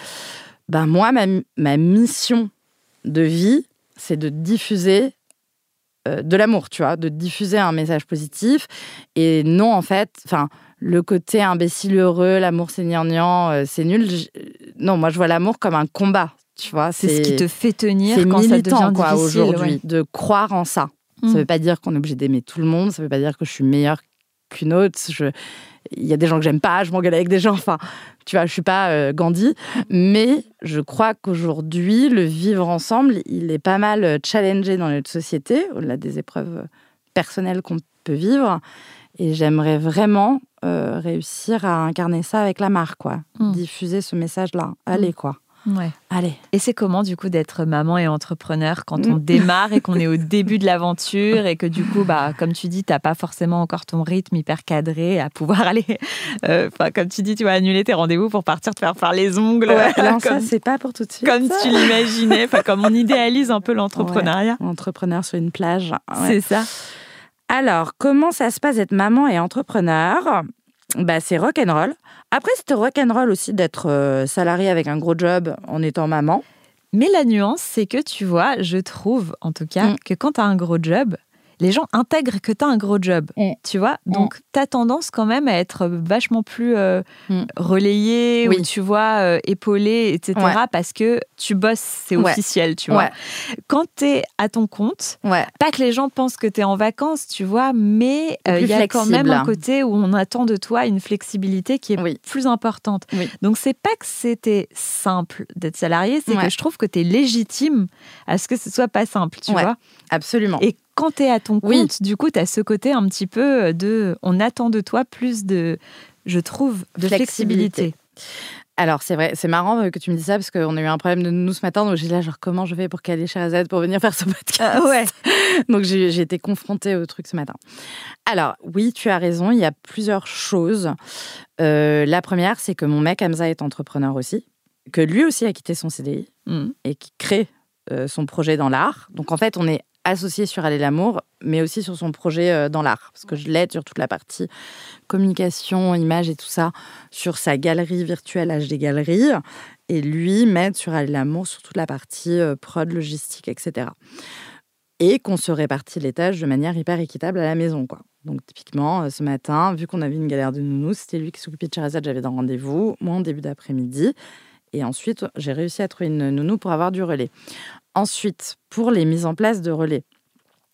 Ben moi, ma, ma mission de vie, c'est de diffuser de l'amour, tu vois, de diffuser un message positif. Et non, en fait, enfin, le côté imbécile heureux, l'amour c'est gnangnan, euh, c'est nul. Non, moi je vois l'amour comme un combat, tu vois. C'est ce qui te fait tenir quand militant, ça devient quoi, aujourd'hui, de croire en ça. Ça ne mm. veut pas dire qu'on est obligé d'aimer tout le monde, ça ne veut pas dire que je suis meilleure qu'une autre. Je il y a des gens que j'aime pas, je m'engueule avec des gens. Enfin, tu vois, je suis pas euh, Gandhi, mais je crois qu'aujourd'hui, le vivre ensemble, il est pas mal euh, challengé dans notre société, au-delà des épreuves personnelles qu'on peut vivre. Et j'aimerais vraiment euh, réussir à incarner ça avec la marque, quoi. Hmm. Diffuser ce message-là. Allez, quoi. Ouais. Allez. Et c'est comment du coup d'être maman et entrepreneur quand on démarre et qu'on est au début de l'aventure et que du coup, bah, comme tu dis, t'as pas forcément encore ton rythme hyper cadré à pouvoir aller, euh, enfin comme tu dis, tu vas annuler tes rendez-vous pour partir te faire faire les ongles. Ouais, comme, ça c'est pas pour tout de suite. Comme tu l'imaginais, enfin comme on idéalise un peu l'entrepreneuriat. entrepreneur sur une plage. C'est ça. Alors, comment ça se passe d'être maman et entrepreneur? Bah, c'est rock and roll. Après, c'était rock and roll aussi d'être euh, salarié avec un gros job en étant maman. Mais la nuance, c'est que tu vois, je trouve en tout cas mm. que quand tu as un gros job, les gens intègrent que tu as un gros job, mm. tu vois. Mm. Donc, tu as tendance quand même à être vachement plus euh, mm. relayé ou, tu vois, euh, épaulé, etc. Parce que tu bosses, c'est officiel, tu vois. Quand tu es à ton compte, pas que les gens pensent que tu es en vacances, tu vois, mais euh, il y a quand même un côté où on attend de toi une flexibilité qui est plus importante. Donc, c'est pas que c'était simple d'être salarié, c'est que je trouve que tu es légitime à ce que ce soit pas simple, tu vois. Absolument. Et quand tu es à ton compte, du coup, tu as ce côté un petit peu de. On attend de toi plus de, je trouve, de flexibilité. Alors, c'est vrai, c'est marrant euh, que tu me dis ça parce qu'on a eu un problème de nous ce matin. Donc, j'ai là, genre, comment je vais pour caler Z pour venir faire ce podcast? Ah, Ouais. donc, j'ai été confrontée au truc ce matin. Alors, oui, tu as raison, il y a plusieurs choses. Euh, la première, c'est que mon mec Hamza est entrepreneur aussi, que lui aussi a quitté son CDI mmh. et qui crée euh, son projet dans l'art. Donc, en fait, on est associé sur Aller l'amour, mais aussi sur son projet euh, dans l'art. Parce que je l'aide sur toute la partie communication, image et tout ça, sur sa galerie virtuelle HD Galeries. Et lui m'aide sur Aller l'amour sur toute la partie euh, prod, logistique, etc. Et qu'on se répartit les tâches de manière hyper équitable à la maison. quoi. Donc typiquement, euh, ce matin, vu qu'on avait une galère de nounous, c'était lui qui s'occupait de Charizard, j'avais un rendez-vous, moi en début d'après-midi. Et ensuite, j'ai réussi à trouver une nounou pour avoir du relais. Ensuite, pour les mises en place de relais,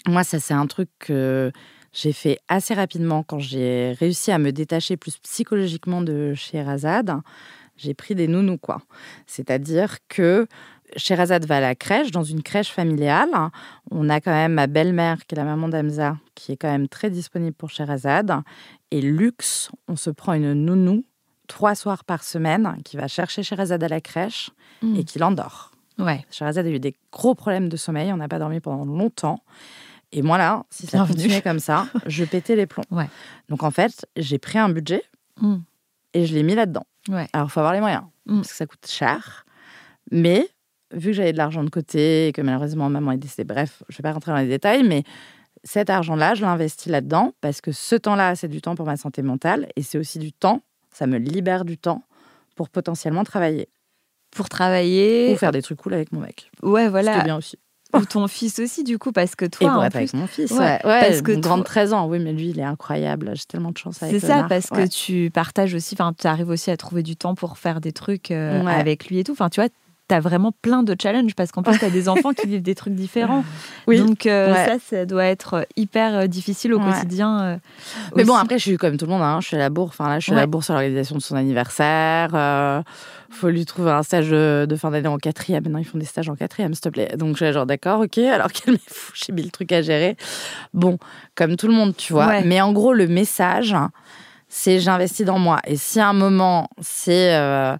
moi, ça, c'est un truc que j'ai fait assez rapidement quand j'ai réussi à me détacher plus psychologiquement de Sherazade. J'ai pris des nounous, quoi. C'est-à-dire que Sherazade va à la crèche, dans une crèche familiale. On a quand même ma belle-mère, qui est la maman d'Amza, qui est quand même très disponible pour Sherazade. Et luxe, on se prend une nounou trois soirs par semaine qui va chercher Sherazade à la crèche mmh. et qui l'endort. Ouais. Sherazade a eu des gros problèmes de sommeil. On n'a pas dormi pendant longtemps. Et moi, là, si ça continuait comme ça, je pétais les plombs. Ouais. Donc, en fait, j'ai pris un budget mm. et je l'ai mis là-dedans. Ouais. Alors, il faut avoir les moyens, mm. parce que ça coûte cher. Mais, vu que j'avais de l'argent de côté et que malheureusement, maman est décédée, bref, je ne vais pas rentrer dans les détails, mais cet argent-là, je l'investis là-dedans parce que ce temps-là, c'est du temps pour ma santé mentale et c'est aussi du temps, ça me libère du temps pour potentiellement travailler pour travailler. Ou faire des trucs cool avec mon mec. Ouais, voilà. C'était bien aussi. Ou ton fils aussi, du coup, parce que toi. Et pour être avec mon fils, ouais. parce que mon grand de 13 ans, oui, mais lui, il est incroyable. J'ai tellement de chance avec C'est ça, parce que tu partages aussi, enfin, tu arrives aussi à trouver du temps pour faire des trucs euh, avec lui et tout. Enfin, tu vois, tu as vraiment plein de challenges parce qu'en plus, tu as des enfants qui vivent des trucs différents. Oui. Donc, euh, ça, ça doit être hyper euh, difficile au quotidien. mais bon, après, je suis comme tout le monde. Hein. Je suis à la bourse. Enfin, là, je suis à la bourse sur l'organisation de son anniversaire faut lui trouver un stage de fin d'année en quatrième. Maintenant, ils font des stages en quatrième, s'il te plaît. Donc, je suis genre, d'accord, ok, alors fou, j'ai mis le truc à gérer. Bon, comme tout le monde, tu vois. Mais en gros, le message, c'est j'investis dans moi. Et si à un moment, c'est euh,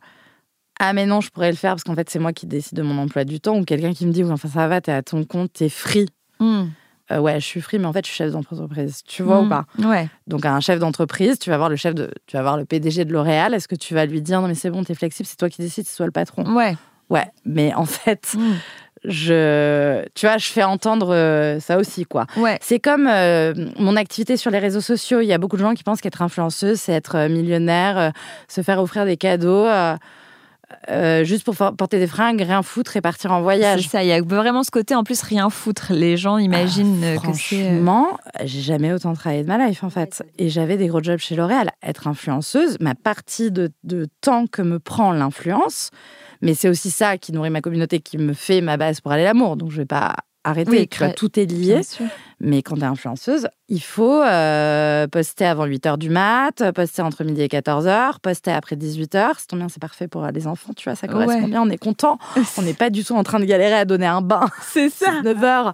ah, mais non, je pourrais le faire parce qu'en fait, c'est moi qui décide de mon emploi du temps, ou quelqu'un qui me dit, oui, enfin, ça va, t'es à ton compte, t'es free. Hmm. Euh, ouais, je suis free, mais en fait, je suis chef d'entreprise. Tu vois ou mmh. pas? Ouais. Donc, un chef d'entreprise, tu vas voir le chef de, tu vas voir le PDG de L'Oréal. Est-ce que tu vas lui dire non mais c'est bon, t'es flexible, c'est toi qui décides, c'est toi le patron? Ouais. Ouais, mais en fait. Mmh. Je, tu vois, je fais entendre euh, ça aussi, quoi. Ouais. C'est comme euh, mon activité sur les réseaux sociaux. Il y a beaucoup de gens qui pensent qu'être influenceuse, c'est être millionnaire, se faire offrir des cadeaux. Euh, juste pour porter des fringues, rien foutre et partir en voyage. C'est ça, il y a vraiment ce côté en plus rien foutre. Les gens imaginent ah, que c'est. Euh, Franchement, j'ai jamais autant travaillé de ma life en fait. Et j'avais des gros jobs chez L'Oréal. Être influenceuse, ma partie de, de temps que me prend l'influence, mais c'est aussi ça qui nourrit ma communauté, qui me fait ma base pour aller l'amour. Donc je vais pas arrêter. tout est lié. Mais quand tu es influenceuse, il faut euh, poster avant 8h du mat, poster entre midi et 14h, poster après 18h. C'est tombe bien, c'est parfait pour les enfants, tu vois, ça correspond bien, on est content. On n'est pas du tout en train de galérer à donner un bain. C'est ça. 9h.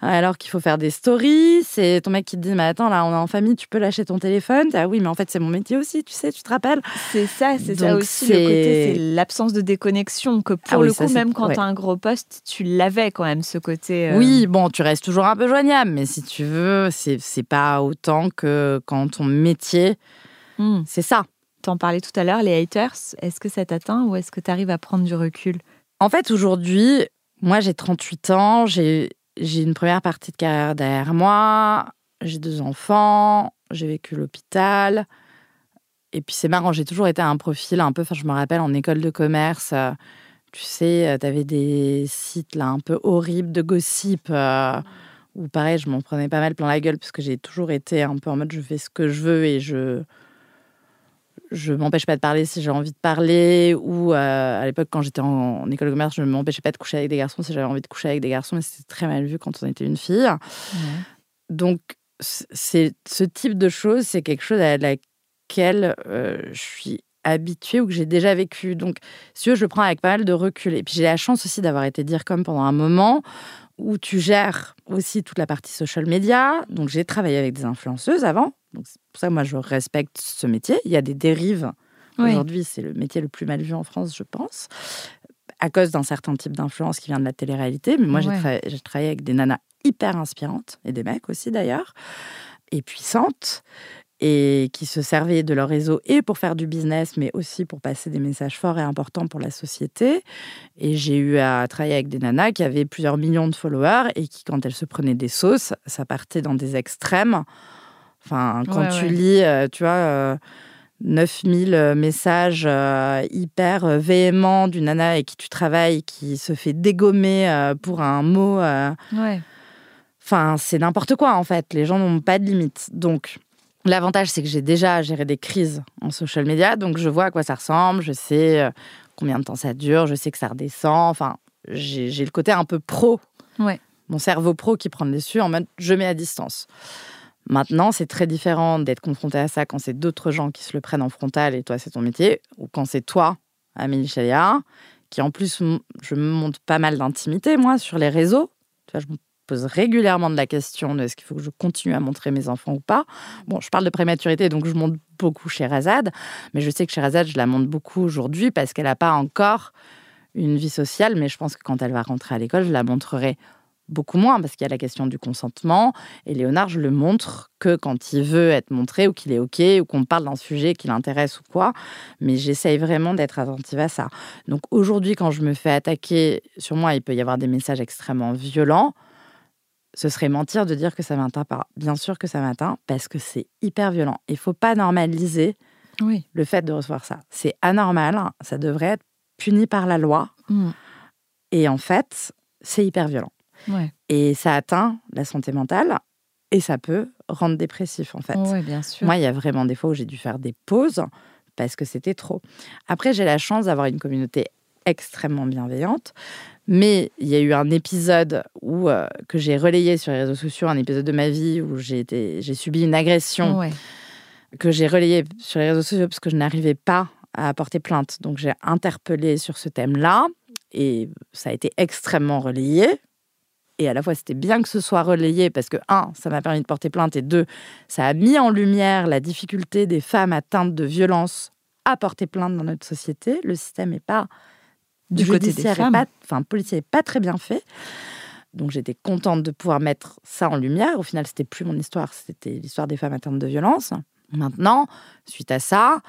Alors qu'il faut faire des stories. C'est ton mec qui te dit, mais attends, là, on est en famille, tu peux lâcher ton téléphone. Ah oui, mais en fait, c'est mon métier aussi, tu sais, tu te rappelles. C'est ça, c'est ça aussi. Le côté, c'est l'absence de déconnexion que pour ah le coup, même quand tu as un gros poste, tu l'avais quand même, ce côté. Euh, oui, bon, tu restes toujours un peu joignable, mais si tu veux, c'est pas autant que quand ton métier, hmm. c'est ça. T'en parlais tout à l'heure, les haters, est-ce que ça t'atteint ou est-ce que tu arrives à prendre du recul? En fait, aujourd'hui, moi j'ai 38 ans, j'ai une première partie de carrière derrière moi, j'ai deux enfants, j'ai vécu l'hôpital. Et puis c'est marrant, j'ai toujours été un profil un peu, enfin je me rappelle en école de commerce, euh, tu sais, euh, tu avais des sites là un peu horribles de gossip. Euh, ou pareil, je m'en prenais pas mal plein la gueule parce que j'ai toujours été un peu en mode je fais ce que je veux et je je m'empêche pas de parler si j'ai envie de parler. Ou euh, à l'époque quand j'étais en, école de commerce je ne m'empêchais pas de coucher avec des garçons si j'avais envie de coucher avec des garçons mais c'était très mal vu quand on était une fille. Donc c'est ce type de choses c'est quelque chose à laquelle euh, je suis habituée ou que j'ai déjà vécu. Donc si je le prends avec pas mal de recul. Et puis j'ai la chance aussi d'avoir été dire comme pendant un moment où tu gères aussi toute la partie social media. Donc, j'ai travaillé avec des influenceuses avant. Donc, c'est pour ça que moi, je respecte ce métier. Il y a des dérives Aujourd'hui, c'est le métier le plus mal vu en France, je pense, à cause d'un certain type d'influence qui vient de la télé-réalité. Mais moi, j'ai travaillé avec des nanas hyper inspirantes, et des mecs aussi d'ailleurs, et puissantes, et qui se servaient de leur réseau et pour faire du business, mais aussi pour passer des messages forts et importants pour la société. Et j'ai eu à travailler avec des nanas qui avaient plusieurs millions de followers et qui, quand elles se prenaient des sauces, ça partait dans des extrêmes. Enfin, quand tu lis, euh, tu vois... 9000 euh, messages euh, hyper véhéments d'une nana avec qui tu travailles qui se fait dégommer pour un mot. Ouais. Enfin, c'est n'importe quoi en fait. Les gens n'ont pas de limite. Donc, L'avantage, c'est que j'ai déjà géré des crises en social media, donc je vois à quoi ça ressemble, je sais euh, combien de temps ça dure, je sais que ça redescend. Enfin, j'ai le côté un peu pro. Ouais. Mon cerveau pro qui prend le dessus en mode je mets à distance. Maintenant, c'est très différent d'être confronté à ça quand c'est d'autres gens qui se le prennent en frontal et toi, c'est ton métier, ou quand c'est toi, Amélie Chalia, qui en plus, je me montre pas mal d'intimité, moi, sur les réseaux. Tu vois, je pose régulièrement de la question de est-ce qu'il faut que je continue à montrer mes enfants ou pas. Bon, je parle de prématurité, donc je monte beaucoup chez Razad, mais je sais que chez Razad, je la monte beaucoup aujourd'hui parce qu'elle n'a pas encore une vie sociale, mais je pense que quand elle va rentrer à l'école, je la montrerai beaucoup moins parce qu'il y a la question du consentement. Et Léonard, je le montre que quand il veut être montré ou qu'il est OK ou qu'on parle d'un sujet qui l'intéresse ou quoi. Mais j'essaye vraiment d'être attentive à ça. Donc aujourd'hui, quand je me fais attaquer, sur moi, il peut y avoir des messages extrêmement violents ce serait mentir de dire que ça m'atteint pas. Bien sûr que ça m'atteint parce que c'est hyper violent. Il faut pas normaliser oui. le fait de recevoir ça. C'est anormal, ça devrait être puni par la loi. Mm. Et en fait, c'est hyper violent. Et ça atteint la santé mentale et ça peut rendre dépressif en fait. bien sûr. Moi, il y a vraiment des fois où j'ai dû faire des pauses parce que c'était trop. Après, j'ai la chance d'avoir une communauté extrêmement bienveillante. Mais il y a eu un épisode où, euh, que j'ai relayé sur les réseaux sociaux, un épisode de ma vie où j'ai, j'ai subi une agression que j'ai relayé sur les réseaux sociaux parce que je n'arrivais pas à porter plainte. Donc j'ai interpellé sur ce thème-là et ça a été extrêmement relayé. Et à la fois, c'était bien que ce soit relayé parce que, un, ça m'a permis de porter plainte et deux, ça a mis en lumière la difficulté des femmes atteintes de violence à porter plainte dans notre société. Le système n'est pas du côté des femmes. Enfin, policier n'est pas très bien fait. Donc j'étais contente de pouvoir mettre ça en lumière. Au final, c'était plus mon histoire, c'était l'histoire des femmes atteintes de violence. Maintenant, suite à ça,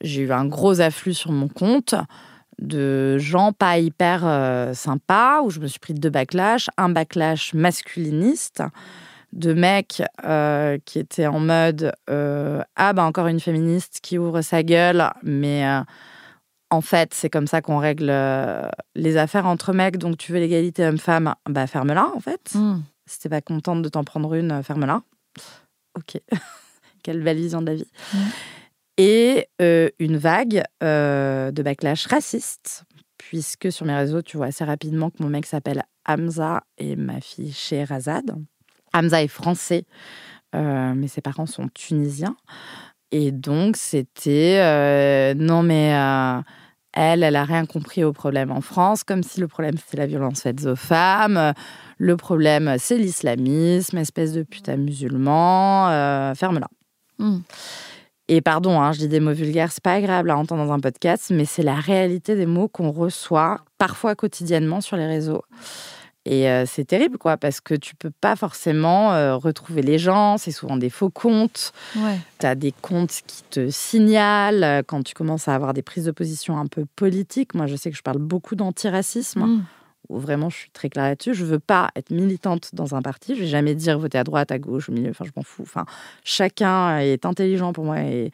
j'ai eu un gros afflux sur mon compte de gens pas hyper euh, sympas, où je me suis pris deux backlash. Un backlash masculiniste, de mecs euh, qui étaient en mode euh, Ah, bah encore une féministe qui ouvre sa gueule, mais en fait, c'est comme ça qu'on règle euh, les affaires entre mecs. Donc, tu veux l'égalité homme-femme, bah ferme-la, en fait. Hmm. Si t'es pas contente de t'en prendre une, euh, ferme-la. Ok. Quelle belle vision de la vie. Hmm. Et euh, une vague de backlash raciste, puisque sur mes réseaux, tu vois assez rapidement que mon mec s'appelle Hamza et ma fille Sherazade. Hamza est français, mais ses parents sont tunisiens. Et donc, c'était non, mais elle, elle a rien compris au problème en France, comme si le problème c'était la violence faite aux femmes. Le problème c'est l'islamisme, espèce de putain musulman. Euh, ferme-la. Hmm. Et pardon, hein, je dis des mots vulgaires, c'est pas agréable à entendre dans un podcast, mais c'est la réalité des mots qu'on reçoit parfois quotidiennement sur les réseaux. Et euh, c'est terrible, quoi, parce que tu peux pas forcément euh, retrouver les gens. C'est souvent des faux comptes. Tu as des comptes qui te signalent quand tu commences à avoir des prises de position un peu politiques. Moi, je sais que je parle beaucoup d'antiracisme. Mm. Où vraiment, je suis très claire là-dessus. Je veux pas être militante dans un parti. Je vais jamais dire voter à droite, à gauche, au milieu. Enfin, je m'en fous. Enfin, chacun est intelligent pour moi et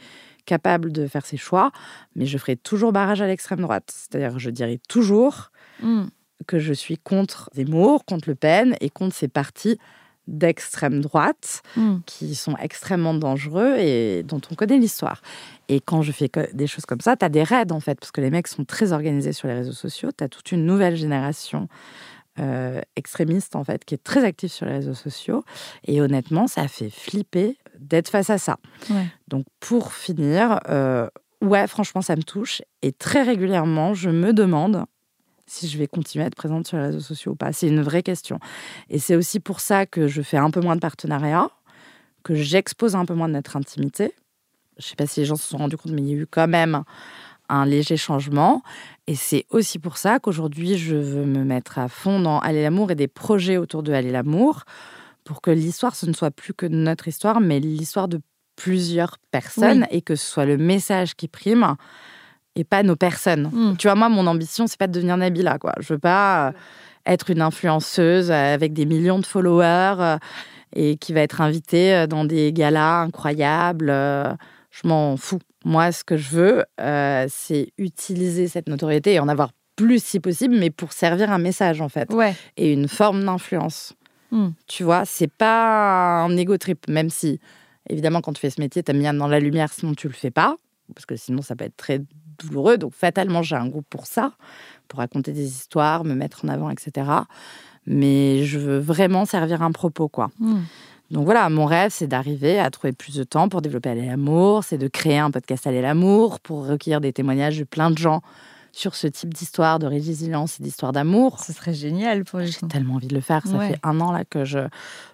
capable de faire ses choix. Mais je ferai toujours barrage à l'extrême droite. C'est-à-dire, je dirai toujours. Mm que je suis contre Zemmour, contre Le Pen et contre ces partis d'extrême droite hmm. qui sont extrêmement dangereux et dont on connaît l'histoire. Et quand je fais des choses comme ça, tu as des raids en fait, parce que les mecs sont très organisés sur les réseaux sociaux. Tu as toute une nouvelle génération euh, extrémiste en fait qui est très active sur les réseaux sociaux. Et honnêtement, ça fait flipper d'être face à ça. Donc pour finir, euh, ouais, franchement, ça me touche. Et très régulièrement, je me demande si je vais continuer à être présente sur les réseaux sociaux ou pas. C'est une vraie question. Et c'est aussi pour ça que je fais un peu moins de partenariats, que j'expose un peu moins de notre intimité. Je sais pas si les gens se sont rendus compte, mais il y a eu quand même un léger changement. Et c'est aussi pour ça qu'aujourd'hui, je veux me mettre à fond dans Aller l'amour et des projets autour de Aller l'amour pour que l'histoire, ce ne soit plus que notre histoire, mais l'histoire de plusieurs personnes et que ce soit le message qui prime et pas nos personnes. Hmm. Tu vois, moi, mon ambition, c'est pas de devenir Nabila, quoi. Je veux pas euh, être une influenceuse avec des millions de followers euh, et qui va être invitée euh, dans des galas incroyables. Je m'en fous. Moi, ce que je veux, c'est utiliser cette notoriété et en avoir plus si possible, mais pour servir un message, en fait. Ouais. Et une forme d'influence. Hmm. Tu vois, c'est pas un ego trip, même si, évidemment, quand tu fais ce métier, tu bien dans la lumière, sinon tu le fais pas, parce que sinon ça peut être très douloureux. Donc, fatalement, j'ai un groupe pour ça, pour raconter des histoires, me mettre en avant, etc. Mais je veux vraiment servir un propos, quoi. Hmm. Donc voilà, mon rêve, c'est d'arriver à trouver plus de temps pour développer Aller l'amour, c'est de créer un podcast Aller l'amour pour recueillir des témoignages de plein de gens sur ce type d'histoire de résilience et d'histoire d'amour. Ce serait génial pour J'ai tellement envie de le faire. Ça fait un an là que je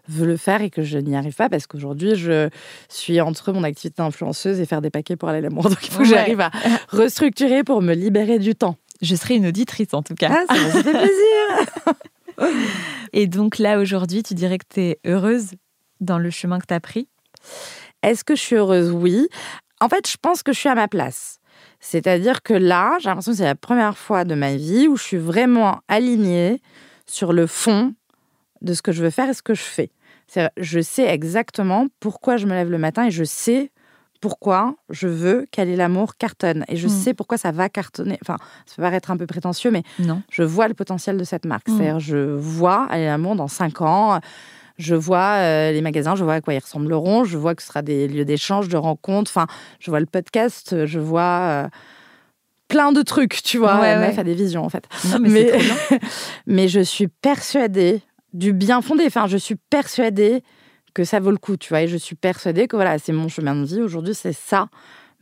veux le faire et que je n'y arrive pas parce qu'aujourd'hui, je suis entre mon activité d'influenceuse et faire des paquets pour aller à l'amour. Donc il faut que j'arrive à restructurer pour me libérer du temps. Je serai une auditrice en tout cas. Ah, ça me fait plaisir. et donc là, aujourd'hui, tu dirais que tu es heureuse dans le chemin que tu as pris? Est-ce que je suis heureuse? Oui. En fait, je pense que je suis à ma place. C'est-à-dire que là, j'ai l'impression que c'est la première fois de ma vie où je suis vraiment alignée sur le fond de ce que je veux faire et ce que je fais. Je sais exactement pourquoi je me lève le matin et je sais pourquoi je veux qu'Aller l'amour cartonne. Et je hmm. sais pourquoi ça va cartonner. Enfin, ça peut paraître un peu prétentieux, mais non. je vois le potentiel de cette marque. Hmm. C'est-à-dire, je vois Aller l'amour dans cinq ans je vois euh, les magasins, je vois à quoi ils ressembleront, je vois que ce sera des lieux d'échange, de rencontres, enfin, je vois le podcast, je vois euh, plein de trucs, tu vois. Ouais, Meuf a des visions, en fait. mais, mais, je suis persuadée du bien fondé, enfin, je suis persuadée que ça vaut le coup, tu vois, et je suis persuadée que voilà, c'est mon chemin de vie. Aujourd'hui, c'est ça.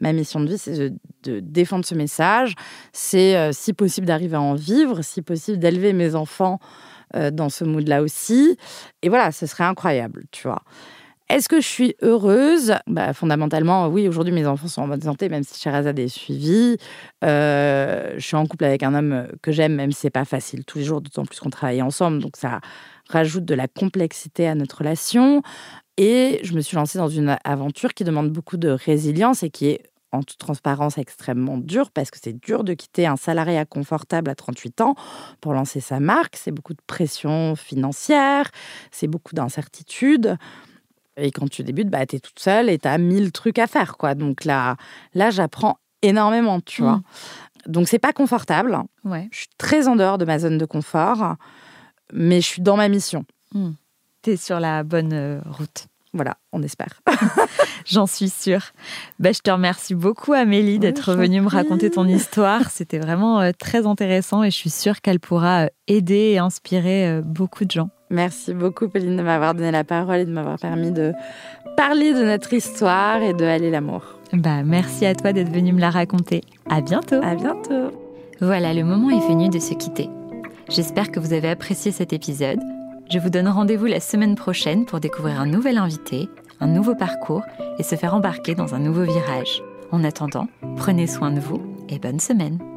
Ma mission de vie, c'est de, défendre ce message. C'est, euh, si possible, d'arriver à en vivre, si possible, d'élever mes enfants euh, dans ce mood-là aussi. Et voilà, ce serait incroyable, tu vois. Est-ce que je suis heureuse? Bah, Fondamentalement, oui, aujourd'hui mes enfants sont en bonne santé, même si Sherazade est suivie. Euh, je suis en couple avec un homme que j'aime, même si c'est pas facile tous les jours, d'autant plus qu'on travaille ensemble. Donc ça rajoute de la complexité à notre relation. Et je me suis lancée dans une aventure qui demande beaucoup de résilience et qui est en toute transparence extrêmement dur parce que c'est dur de quitter un salariat confortable à 38 ans pour lancer sa marque. C'est beaucoup de pression financière, c'est beaucoup d'incertitudes. Et quand tu débutes, bah, tu es toute seule et tu as mille trucs à faire. quoi. Donc là, là j'apprends énormément, tu vois. Mmh. Donc c'est pas confortable. Ouais. Je suis très en dehors de ma zone de confort, mais je suis dans ma mission. Mmh. Tu es sur la bonne euh, route. Voilà, on espère. J'en suis sûre. Bah, je te remercie beaucoup, Amélie, d'être venue me raconter ton histoire. C'était vraiment euh, très intéressant et je suis sûre qu'elle pourra euh, aider et inspirer euh, beaucoup de gens. Merci beaucoup, Pauline, de m'avoir donné la parole et de m'avoir permis de parler de notre histoire et de aller l'amour. Bah, merci à toi d'être venue me la raconter. À bientôt. À bientôt. Voilà, le moment est venu de se quitter. J'espère que vous avez apprécié cet épisode. Je vous donne rendez-vous la semaine prochaine pour découvrir un nouvel invité, un nouveau parcours et se faire embarquer dans un nouveau virage. En attendant, prenez soin de vous et bonne semaine.